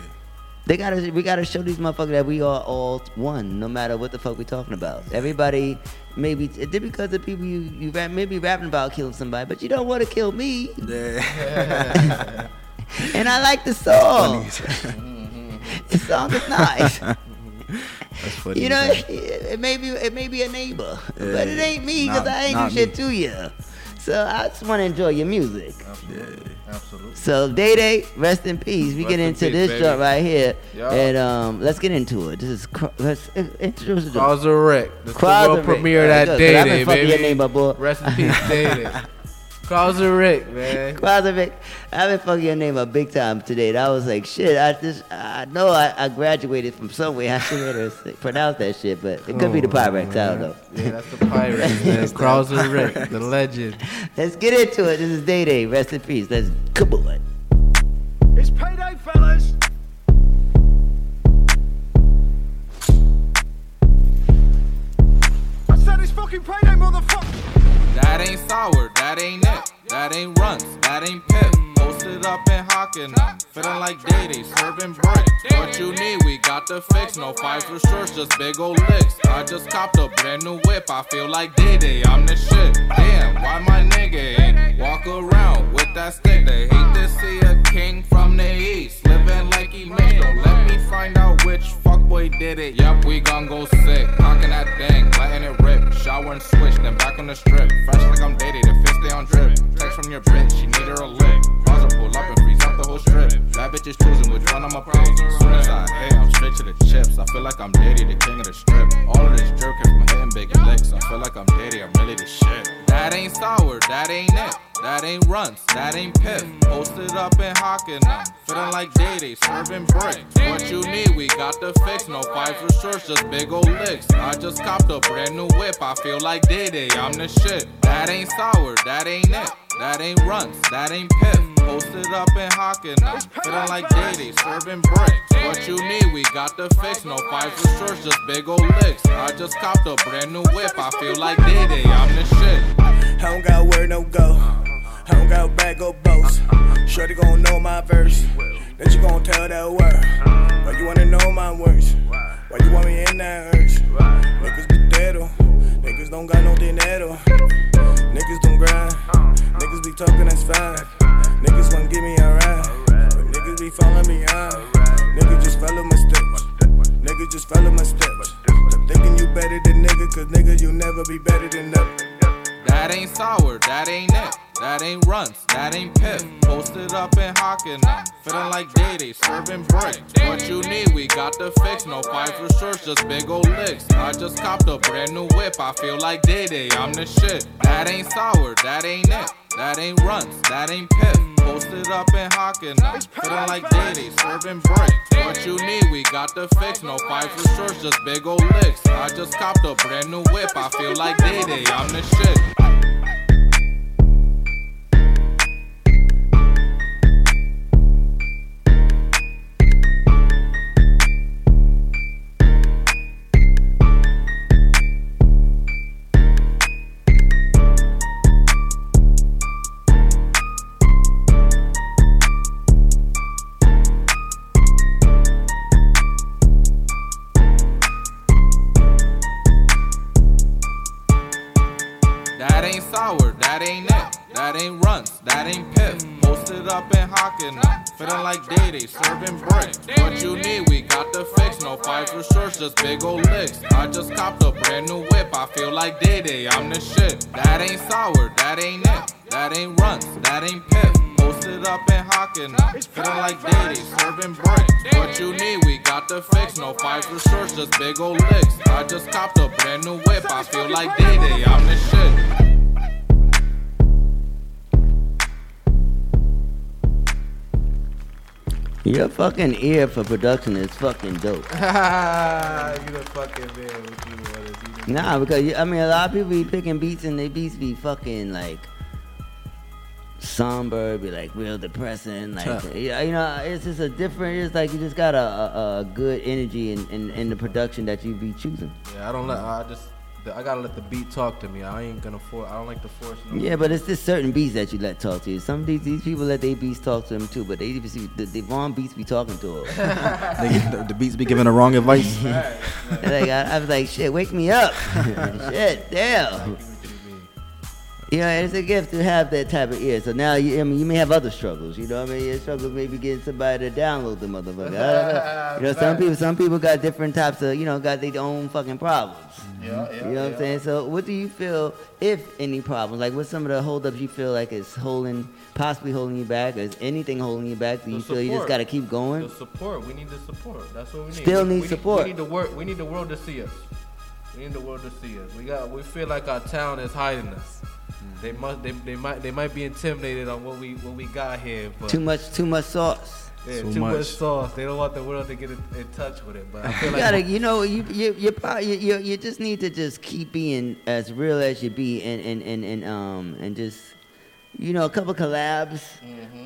They gotta. We gotta show these motherfuckers that we are all one, no matter what the fuck we talking about. Everybody, maybe it did because the people you you rap, maybe rapping about killing somebody, but you don't want to kill me. Yeah. <laughs> And I like the song. the song is nice. That's funny. You know, it, it may be it may be a neighbor, Yeah, but it ain't me because I ain't do shit me. to you. So I just want to enjoy your music. Absolutely. Absolutely. So Day Day, rest in peace. We Rest get in into peace, this baby. joint right here, Yeah. and um, let's get into it. This is let's uh, introduce it. Rick. This is the world premiere that 'cause day, day, fucking your baby. name up, boy. Rest in peace, day, day. <laughs> Krauzer Rick, man. Krauzer Rick, I've been fucking your name up big time today. And I was like, shit, I just, I know I, I graduated from somewhere. I should have say- pronounce that shit, but it could be the Pyrex. I don't know. Yeah, that's the Pyrex, man. <laughs> Krauzer Rick, the legend. Let's get into it. This is Day Day. Rest in peace. Let's come on. It's payday, fellas. I said it's fucking payday, motherfucker. That ain't sour, that ain't it. That ain't runs, that ain't pip. Posted up and in Hockanum, feeling like Day Day, serving brick. What you need, we got the fix. No fives or shorts, just big old licks. I just copped a brand new whip. I feel like Day Day, I'm the shit. Damn, why my nigga ain't walk around with that stick? They hate to see a king from the east living like he made. Don't let me find out which fuckboy did it. Yup, we gon' go sick. Cocking that thing, letting it rip. Shower and switch, then back on the strip. Fresh like I'm dated, the fist stay on drip. Text from your bitch, she need her a lick. Pause pull up and freeze up the whole strip. That bitch is choosing which one I'ma pick. Soon as I hit, I'm straight to the chips. I feel like I'm Diddy, the king of the strip. All of this drip came from hitting big licks. I feel like I'm Diddy, I'm really the shit. That ain't sour, that ain't it. That ain't runs, that ain't piff. Posted up and in Hockanum, feeling like Day, serving brick. What you need, we got the fix. No fives or shorts, just big old licks. I just copped a brand new whip. I feel like Day, I'm the shit. That ain't sour, that ain't it. That ain't runs, that ain't piff. Posted up in Hockanum, feeling like Day, serving bricks. What you need, we got the fix. No fives or shorts, just big old licks. I just copped a brand new whip. I feel like Day, I'm the shit. I don't got where no go. I don't got back go boast. Shorty gon' know my verse. Then she gon' tell that word. Why you wanna know my words? Why you want me in that urge? Niggas be dead Niggas don't got no dinero. Niggas don't grind. Niggas be talking that's fine. Niggas wanna give me a ride. Niggas be following me out. Niggas just follow my steps. Niggas just follow my steps. Thinking you better than nigga, cause nigga, you never be better than them. That ain't sour, that ain't it. That ain't runs, that ain't piff. Posted up in Hockanum, feeling like Day, serving brick. What you need, we got the fix. No fives or shorts, just big old licks. I just copped a brand new whip. I feel like Day, I'm the shit. That ain't sour, that ain't it. That ain't runs, that ain't piff. Posted up in Hockanum, feeling like Day, serving brick. What you need, we got the fix. No fives or shorts, just big old licks. I just copped a brand new whip. I feel like Day, I'm the shit. Ear for production is fucking dope. <laughs> you the fucking man. What you want to Nah, because I mean, a lot of people be picking beats and they beats be fucking like somber, be like real depressing. Like, Tough. yeah, you know, it's just a different. It's like you just got a, a, uh, a uh, good energy in, in, in the production that you be choosing. Yeah, I don't let. I just. I gotta let the beat talk to me. I ain't gonna force. I don't like to force. no- Yeah, but it's just certain beats that you let talk to you. Some of these, these people let their beats talk to them too, but they even see the, the wrong beats be talking to them. <laughs> They- the, the beats be giving the wrong advice. <laughs> like I, I was like, shit, wake me up. <laughs> shit, damn. Yeah, it's a gift to have that type of ear. So now you, I mean, you may have other struggles. You know what I mean? Your struggles maybe getting somebody to download the motherfucker. I don't know. <laughs> You know, some people, some people got different types of, you know, got their own fucking problems. Yeah, yeah, You know what I'm saying? So, what do you feel, if any problems? Like, what's some of the holdups you feel like is holding, possibly holding you back? Is anything holding you back? Do you The feel you just got to keep going? The support. We need the support. That's what we need. Still we, need we support. we need the work. We need the world to see us. We need the world to see us. We got. We feel like our town is hiding us. Mm. They must. They, they might. They might be intimidated on what we what we got here. But Too much, too much sauce. Yeah, Too too much. much. sauce. They don't want the world to get in, in touch with it. But I feel You like gotta, you know, you you you, probably, you you you just need to just keep being as real as you be, and and and, and um and just you know a couple collabs,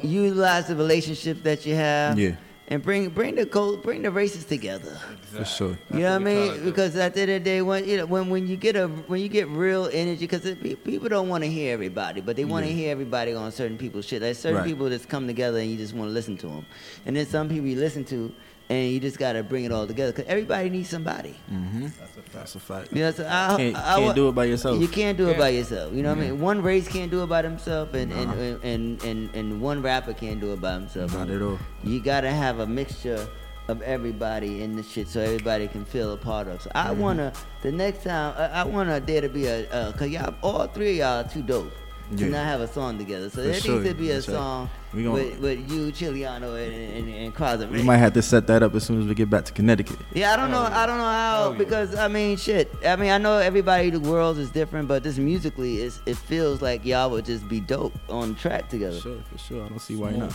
utilize the relationship that you have, Yeah. And bring bring the co- bring the races together. For sure. You know what I mean? Because at the end of the day, when you know, when when you get a when you get real energy, because people don't want to hear everybody, but they want to Yeah. hear everybody on certain people's shit. There's certain Right. people that's come together and you just want to listen to them, and then some people you listen to and you just gotta bring it all together. Because everybody needs somebody. Mm-hmm. That's a fact. That's a fact. You know, so I, can't, I- I can't do it by yourself. You can't do it by yourself. You know what I mean? One race can't do it by themselves, and and, Nah. and, and and and one rapper can't do it by himself. Not at all. You gotta have a mixture of everybody in the shit, so everybody can feel a part of. So I Mhm. wanna the next time I, I wanna there to be a uh, cause y'all all three of y'all are too dope. To Yeah. not have a song together, so For there sure, needs to be a for sure. song We gon- with, with you, Chiliano, and and, and Crosby. We might have to set that up as soon as we get back to Connecticut. Yeah, I don't know. I don't know how oh, because I mean, shit. I mean, I know everybody, the world is different, but this musically, is it feels like y'all would just be dope on track together. Sure, for sure. I don't see why not.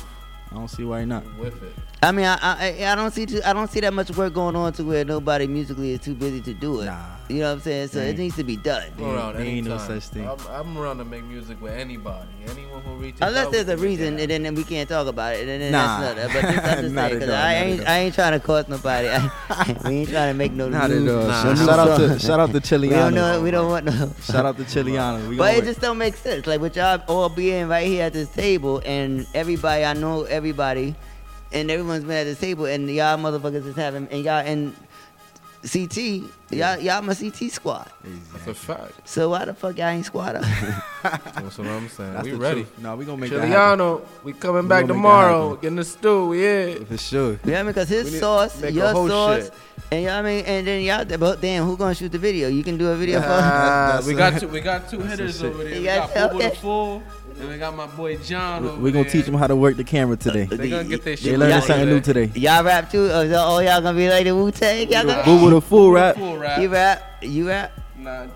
I don't see why not. with it. I mean, I, I I don't see too, I don't see that much work going on to where nobody musically is too busy to do it. You know what I'm saying? So it mm. needs to be done. I'm around Ain't anytime. no such thing. I'm, I'm around to make music with anybody. Anyone who reaches Unless out, there's we a can reason, it and then we can't talk about it. And then Nah. that's <laughs> not. But just, I'm just Not saying, at 'cause all, I not at ain't, all. I ain't trying to cause nobody. I, <laughs> we ain't trying to make no Not at news. all. no Shout out to- shout out to We don't Chiliano. know. We don't want no. Shout out to Chiliano. We <laughs> but gonna it work. just don't make sense. Like with y'all all being right here at this table, and everybody I know everybody, and everyone's been at this table, and y'all motherfuckers is having, and y'all in CT, y'all y'all my CT squad. That's a fact. So why the fuck y'all ain't squad up? <laughs> That's what I'm saying. That's we the ready. truth. No, we gonna make that happen. Chiliano, we coming We back gonna make that tomorrow. happen. Get in the stew. We in. For sure. Yeah, because his We need- sauce, make a your sauce, shit. and y'all I mean, and then y'all. But damn, who gonna shoot the video? You can do a video for. <laughs> That's we got two. We got two hitters over there. You We got- got Boo okay. the Fool, and we got my boy John. over We're gonna there. teach them how to work the camera today. They gonna get their They shit. learning together something new today. Y'all rap too? Oh, is that oh, all y'all gonna be like the Wu Tang? Y'all gonna Boo with a full rap. Full rap. You rap? You rap? Nah,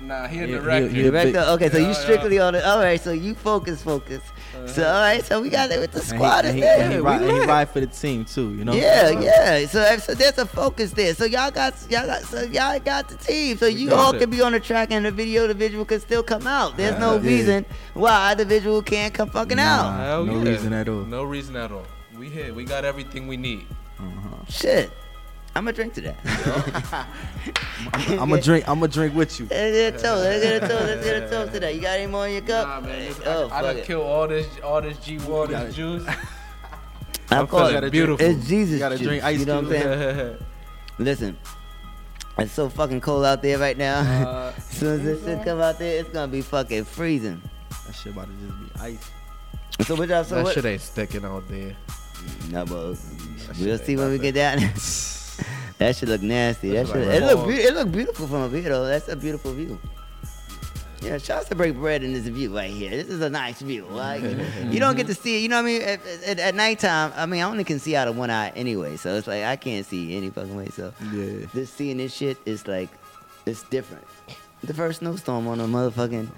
nah, he a Yeah, director. he- he a Director. Okay, so Yeah, you yeah. strictly on it. All right, so you focus, focus. Uh-huh. So all right, so we got it with the And he- squad. and is he, and he, ride, and he ride for the team too. You know. Yeah, uh-huh. yeah. So, uh, so there's a focus there. So y'all got y'all got so y'all got the team. So you all it. can be on the track and the video, the visual can still come out. There's no Yeah. reason why the visual can't come fucking out. No yeah. reason at all. No reason at all. We here. We got everything we need. Uh-huh. Shit. I'm gonna drink to that. <laughs> I'm gonna drink. I'm gonna drink with you. Let's get a toast. Let's get a toast. Let's get a toast to that. You got any more in your cup? Nah, man. Listen, Oh, I, I fuck done it. kill all this, all this G1, this juice. <laughs> I I'm call it beautiful. It's Jesus gotta juice. drink ice you know what I'm saying? <laughs> Listen, it's so fucking cold out there right now. Uh, as soon as this shit come out there, it's gonna be fucking freezing. That shit about to just be ice. So what y'all? So that what? shit ain't sticking out there. No, but we'll see when we get down. There. that should look nasty. That Looks should. like it look. Be- it look beautiful from up here though. That's a beautiful view. Yeah, shouts to break bread in this view right here. This is a nice view. Like you don't get to see it. You know what I mean? At, at, at nighttime, I mean, I only can see out of one eye anyway, so it's like I can't see any fucking way. So Yeah. this seeing this shit is like it's different. The first snowstorm on a motherfucking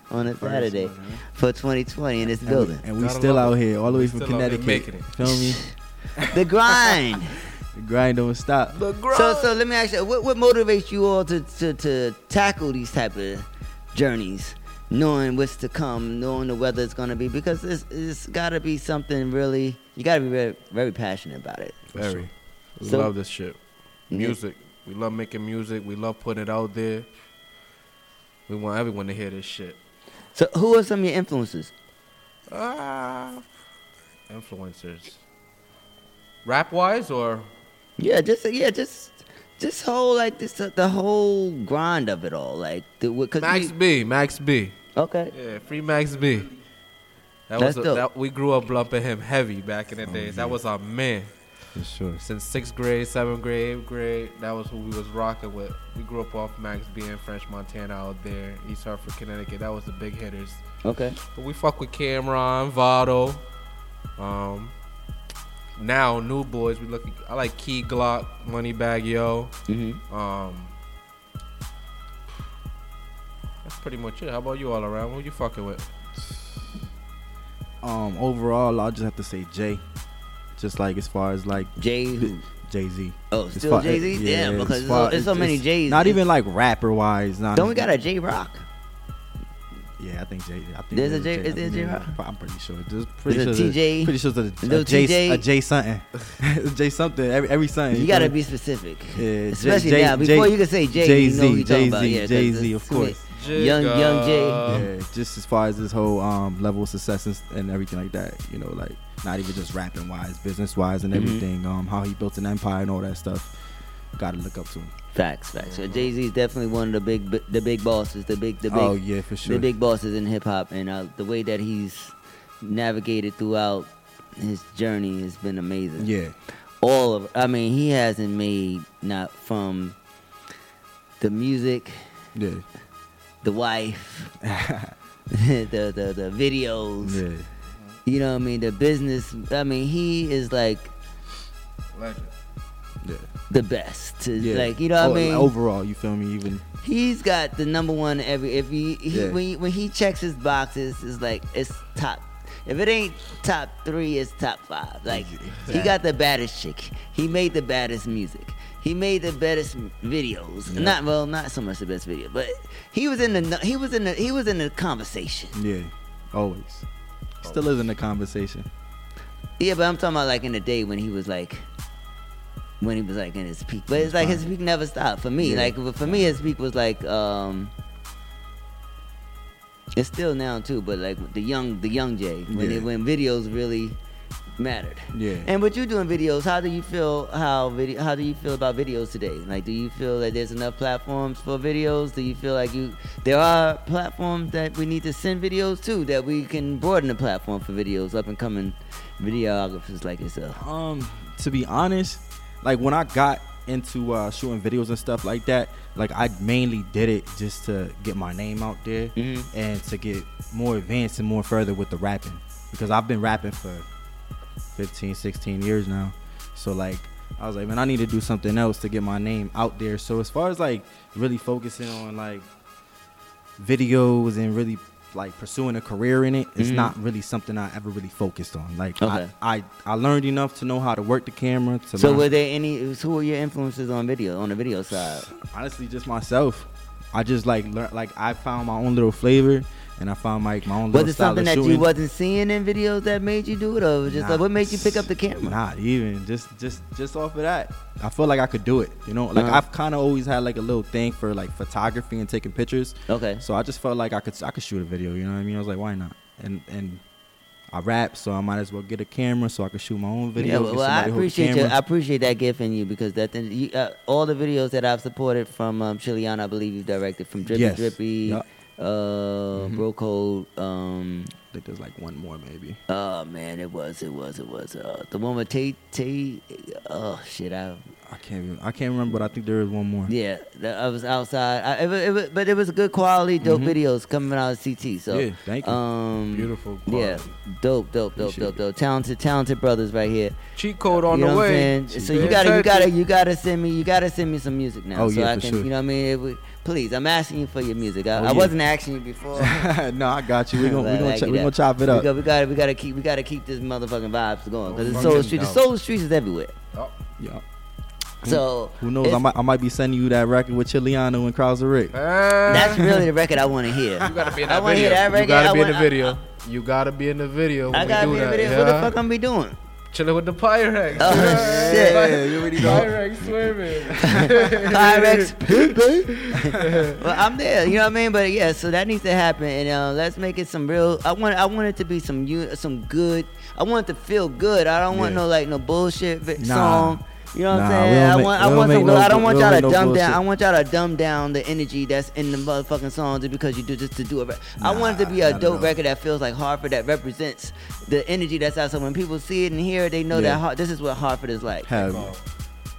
<laughs> on a Saturday one, huh? for 2020 in this And we, building. and we Gotta still out it. here, all the way We from still out here Connecticut. making. Feel me? <laughs> <laughs> the grind. The grind don't stop. So, so let me ask you, what, what motivates you all to, to, to tackle these type of journeys, knowing what's to come, knowing the weather it's gonna be? Because it's, it's got to be something really. You got to be very, very passionate about it. Very. We So- love this shit. Yeah. Music. We love making music. We love putting it out there. We want everyone to hear this shit. So, who are some of your influences? Ah, influencers. Rap wise or Yeah, just yeah, just just whole like this uh, the whole grind of it all, like the because Max B. Max B. Okay. Yeah, free Max B. That That's was a, that, we grew up lumping him heavy back in the days. That was our man. For sure. Since sixth grade, seventh grade, eighth grade, that was who we was rocking with. We grew up off Max B in French Montana out there, East Hartford, Connecticut. That was the big hitters. Okay. But we fuck with Cam'ron, Vado. Um, now new boys, we look. I like Key Glock, Moneybagg Yo. Mm-hmm. Um, that's pretty much it. How about you all around? Who you fucking with? Um, overall, I'll just have to say Jay. Just like as far as like Jay who? Jay Z. Oh, still Jay-Z? Damn, because there's so- there's so many J's. Not even like rapper wise. Not Don't we got a Jay Rock? Yeah, I think Jay. I think There's a there's J- is there a J I Rock? think I'm pretty sure. Just pretty Is it sure. TJ? Pretty sure it's a, No a, J, TJ? a J something. <laughs> J something. Every every something. You gotta be specific. Yeah, Especially now. Before you can say Jay, you know who you talking about. Yeah, 'cause Jay Z, of too many- course. Young Young Jay. Yeah, just as far as this whole um, level of success and, and everything like that. You know, like not even just rapping wise, business wise, and Mhm. everything. Um, how he built an empire and all that stuff. Got to look up to him. Facts, facts. So Jay Z is definitely one of the big, the big bosses, the big, the big. Oh, yeah, for sure. The big bosses in hip hop, and uh, the way that he's navigated throughout his journey has been amazing. Yeah. All of, I mean, he hasn't made not from the music, Yeah. the wife, <laughs> <laughs> the, the the videos. Yeah. You know what I mean? The business. I mean, he is like Legend. Yeah. the best. Yeah. Like you know what Oh, I mean? Overall, you feel me? Even He's got the number one every. If he, he Yeah. when he, when he checks his boxes, it's like it's top. If it ain't top three, it's top five. Like he got the baddest chick. He made the baddest music. He made the baddest videos. Yeah. Not well, not so much the best video, but he was in the he was in the he was in the conversation. yeah, always. Still is in the conversation. Yeah, but I'm talking about like in the day when he was like when he was like in his peak. But it's like his peak never stopped for me. Yeah. Like for me his peak was like um it's still now too, but like the young the young Jay when Yeah. it, when videos really mattered. Yeah. And with you doing videos, how do you feel how video how do you feel about videos today? Like do you feel that there's enough platforms for videos? Do you feel like you there are platforms that we need to send videos to that we can broaden the platform for videos up and coming videographers like yourself? Um, to be honest, like when I got into uh, shooting videos and stuff like that, like I mainly did it just to get my name out there Mm-hmm. and to get more advanced and more further with the rapping because I've been rapping for 15, 16 years now. So like I was like, man, I need to do something else to get my name out there. So as far as like really focusing on like videos and really like pursuing a career in it, it's Mhm. not really something I ever really focused on. Like Okay. I, I I learned enough to know how to work the camera. To So learn- were there any who were your influences on video on the video side? honestly just myself. I just like learn like I found my own little flavor and I found like my own Was it something that you wasn't seeing in videos that made you do it, or just Nah. like what made you pick up the camera? Not even just just just off of that. I feel like I could do it. You know, like Uh-huh. I've kind of always had like a little thing for like photography and taking pictures. Okay. So I just felt like I could I could shoot a video. You know what I mean? I was like, why not? And and I rap, so I might as well get a camera so I could shoot my own videos. Yeah, well, I somebody to hold the appreciate you. I appreciate that gift in you because that thing, you, uh, all the videos that I've supported from um, Chiliano, I believe you've directed from Drippy Yes. Drippy, Yup. Uh, Bro Code. Um, I think there's like one more maybe. Oh man, it was, it was, it was. Uh, the one with Tay Tay. Oh shit, I I can't even, I can't remember, but I think there is one more. Yeah, that- I was outside. I, it, was, it was, but it was good quality, dope Mhm. videos coming out of CT. So Yeah, thank you. Um, Beautiful Yeah, quality. dope, dope, dope, dope, dope. Talented, talented brothers right here. Cheat code on you the know what I'm way. So you gotta, you gotta, you gotta send me, you gotta send me some music now. Oh, so yeah, I for can, sure. you know what I mean? It would- please, I'm asking you for your music. I, Oh, I wasn't asking you before. <laughs> no, I got you. We're gonna we Like, gonna, ch- we that. gonna chop it We up. got, we got, we got to keep, we got to keep this motherfucking vibes going because Oh, the I'm soul getting street, the down. soul street is everywhere. Oh. Yeah. So Who knows? I might I might be sending you that record with Chiliano and Krauzer Rick. Uh, That's really the record I want to hear. You gotta be in I that wanna video. hear that you record. gotta I be in the video. You gotta be in the video. I gotta be in that. video. What the fuck I'm be doing? Chilling with the Pyrex. Oh, shit. Yeah, you already know. Pyrex swimming. <laughs> Pyrex. <laughs> well, I'm there. You know what I mean? But yeah, so that needs to happen, and uh, let's make it some real. I want. I want it to be some some good. I want it to feel good. I don't want Yeah. no like no bullshit vi- Nah. song. You know what Nah, I'm saying? I want, we I want, make some, no I don't want y'all to no dumb down. I want y'all to dumb down the energy that's in the motherfucking songs just because you do just to do it. I want it to be a dope all. record that feels like Hartford that represents the energy that's out. So when people see it and hear it, they know Yeah. that Har- this is what Hartford is like. Have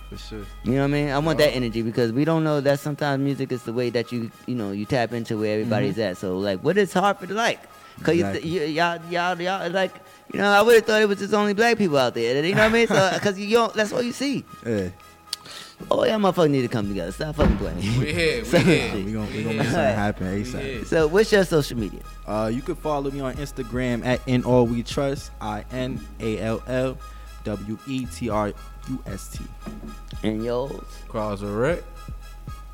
for sure. You know what I mean? I want that energy because we don't know that sometimes music is the way that you you know you tap into where everybody's at. So like, what is Hartford like? Cause Exactly. you, you, y'all y'all y'all like you know I would have thought it was just only black people out there. You know what I mean? So <laughs> because you don't, that's all you see. Yeah. Oh yeah, motherfuckers need to come together. Stop fucking playing. We're here, we So- here. <laughs> We gonna we We gonna make something happen ASAP. So what's your social media? Uh, you can follow me on Instagram at in all we trust. I N A L L W E T R U S T. And yours? Krauzer Rick.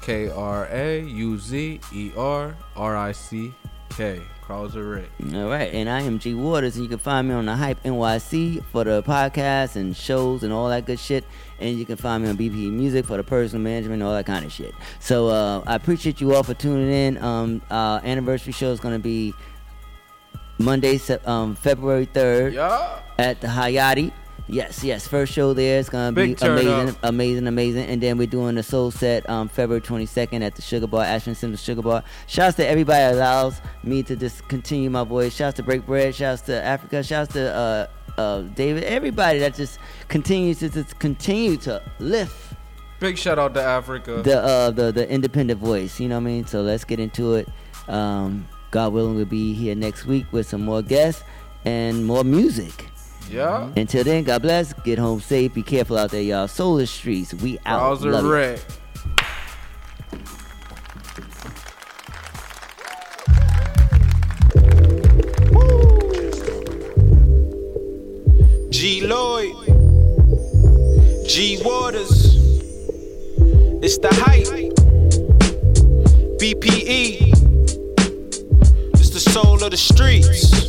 K R A U Z E R R I C K. Krauzer Rick. All right, and I am G Waters, and you can find me on the Hype NYC for the podcast and shows and all that good shit. And you can find me on BP Music for the personal management and all that kind of shit. So uh, I appreciate you all for tuning in. Um, our anniversary show is going to be Monday, um, February 3rd Yeah. at the Hayati. Yes, yes. First show there. It's gonna Big be amazing, up. amazing, amazing. And then we're doing the soul set um, February 22nd at the Sugar Bar, Ashland Simmons Sugar Bar. Shouts to everybody that allows me to just continue my voice. Shouts to Break Bread. Shouts to Africa. Shouts to uh, uh, David. Everybody that just continues to just continue to lift Big shout out to Africa. the uh, the the independent voice. You know what I mean? So let's get into it. Um, God willing, we'll be here next week with some more guests and more music. Yeah. Until then, God bless. Get home safe. Be careful out there, y'all. Solar Streets. We out. Krauzer Love you. Rick. G Lloyd, G Waters, it's the hype. BPE, it's the soul of the streets.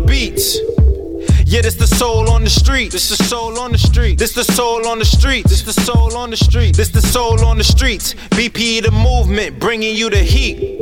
beats. Yeah, this the soul on the street. This the soul on the street. This the soul on the street. This the soul on the street. This the soul on the streets. BP the movement, bringing you the heat.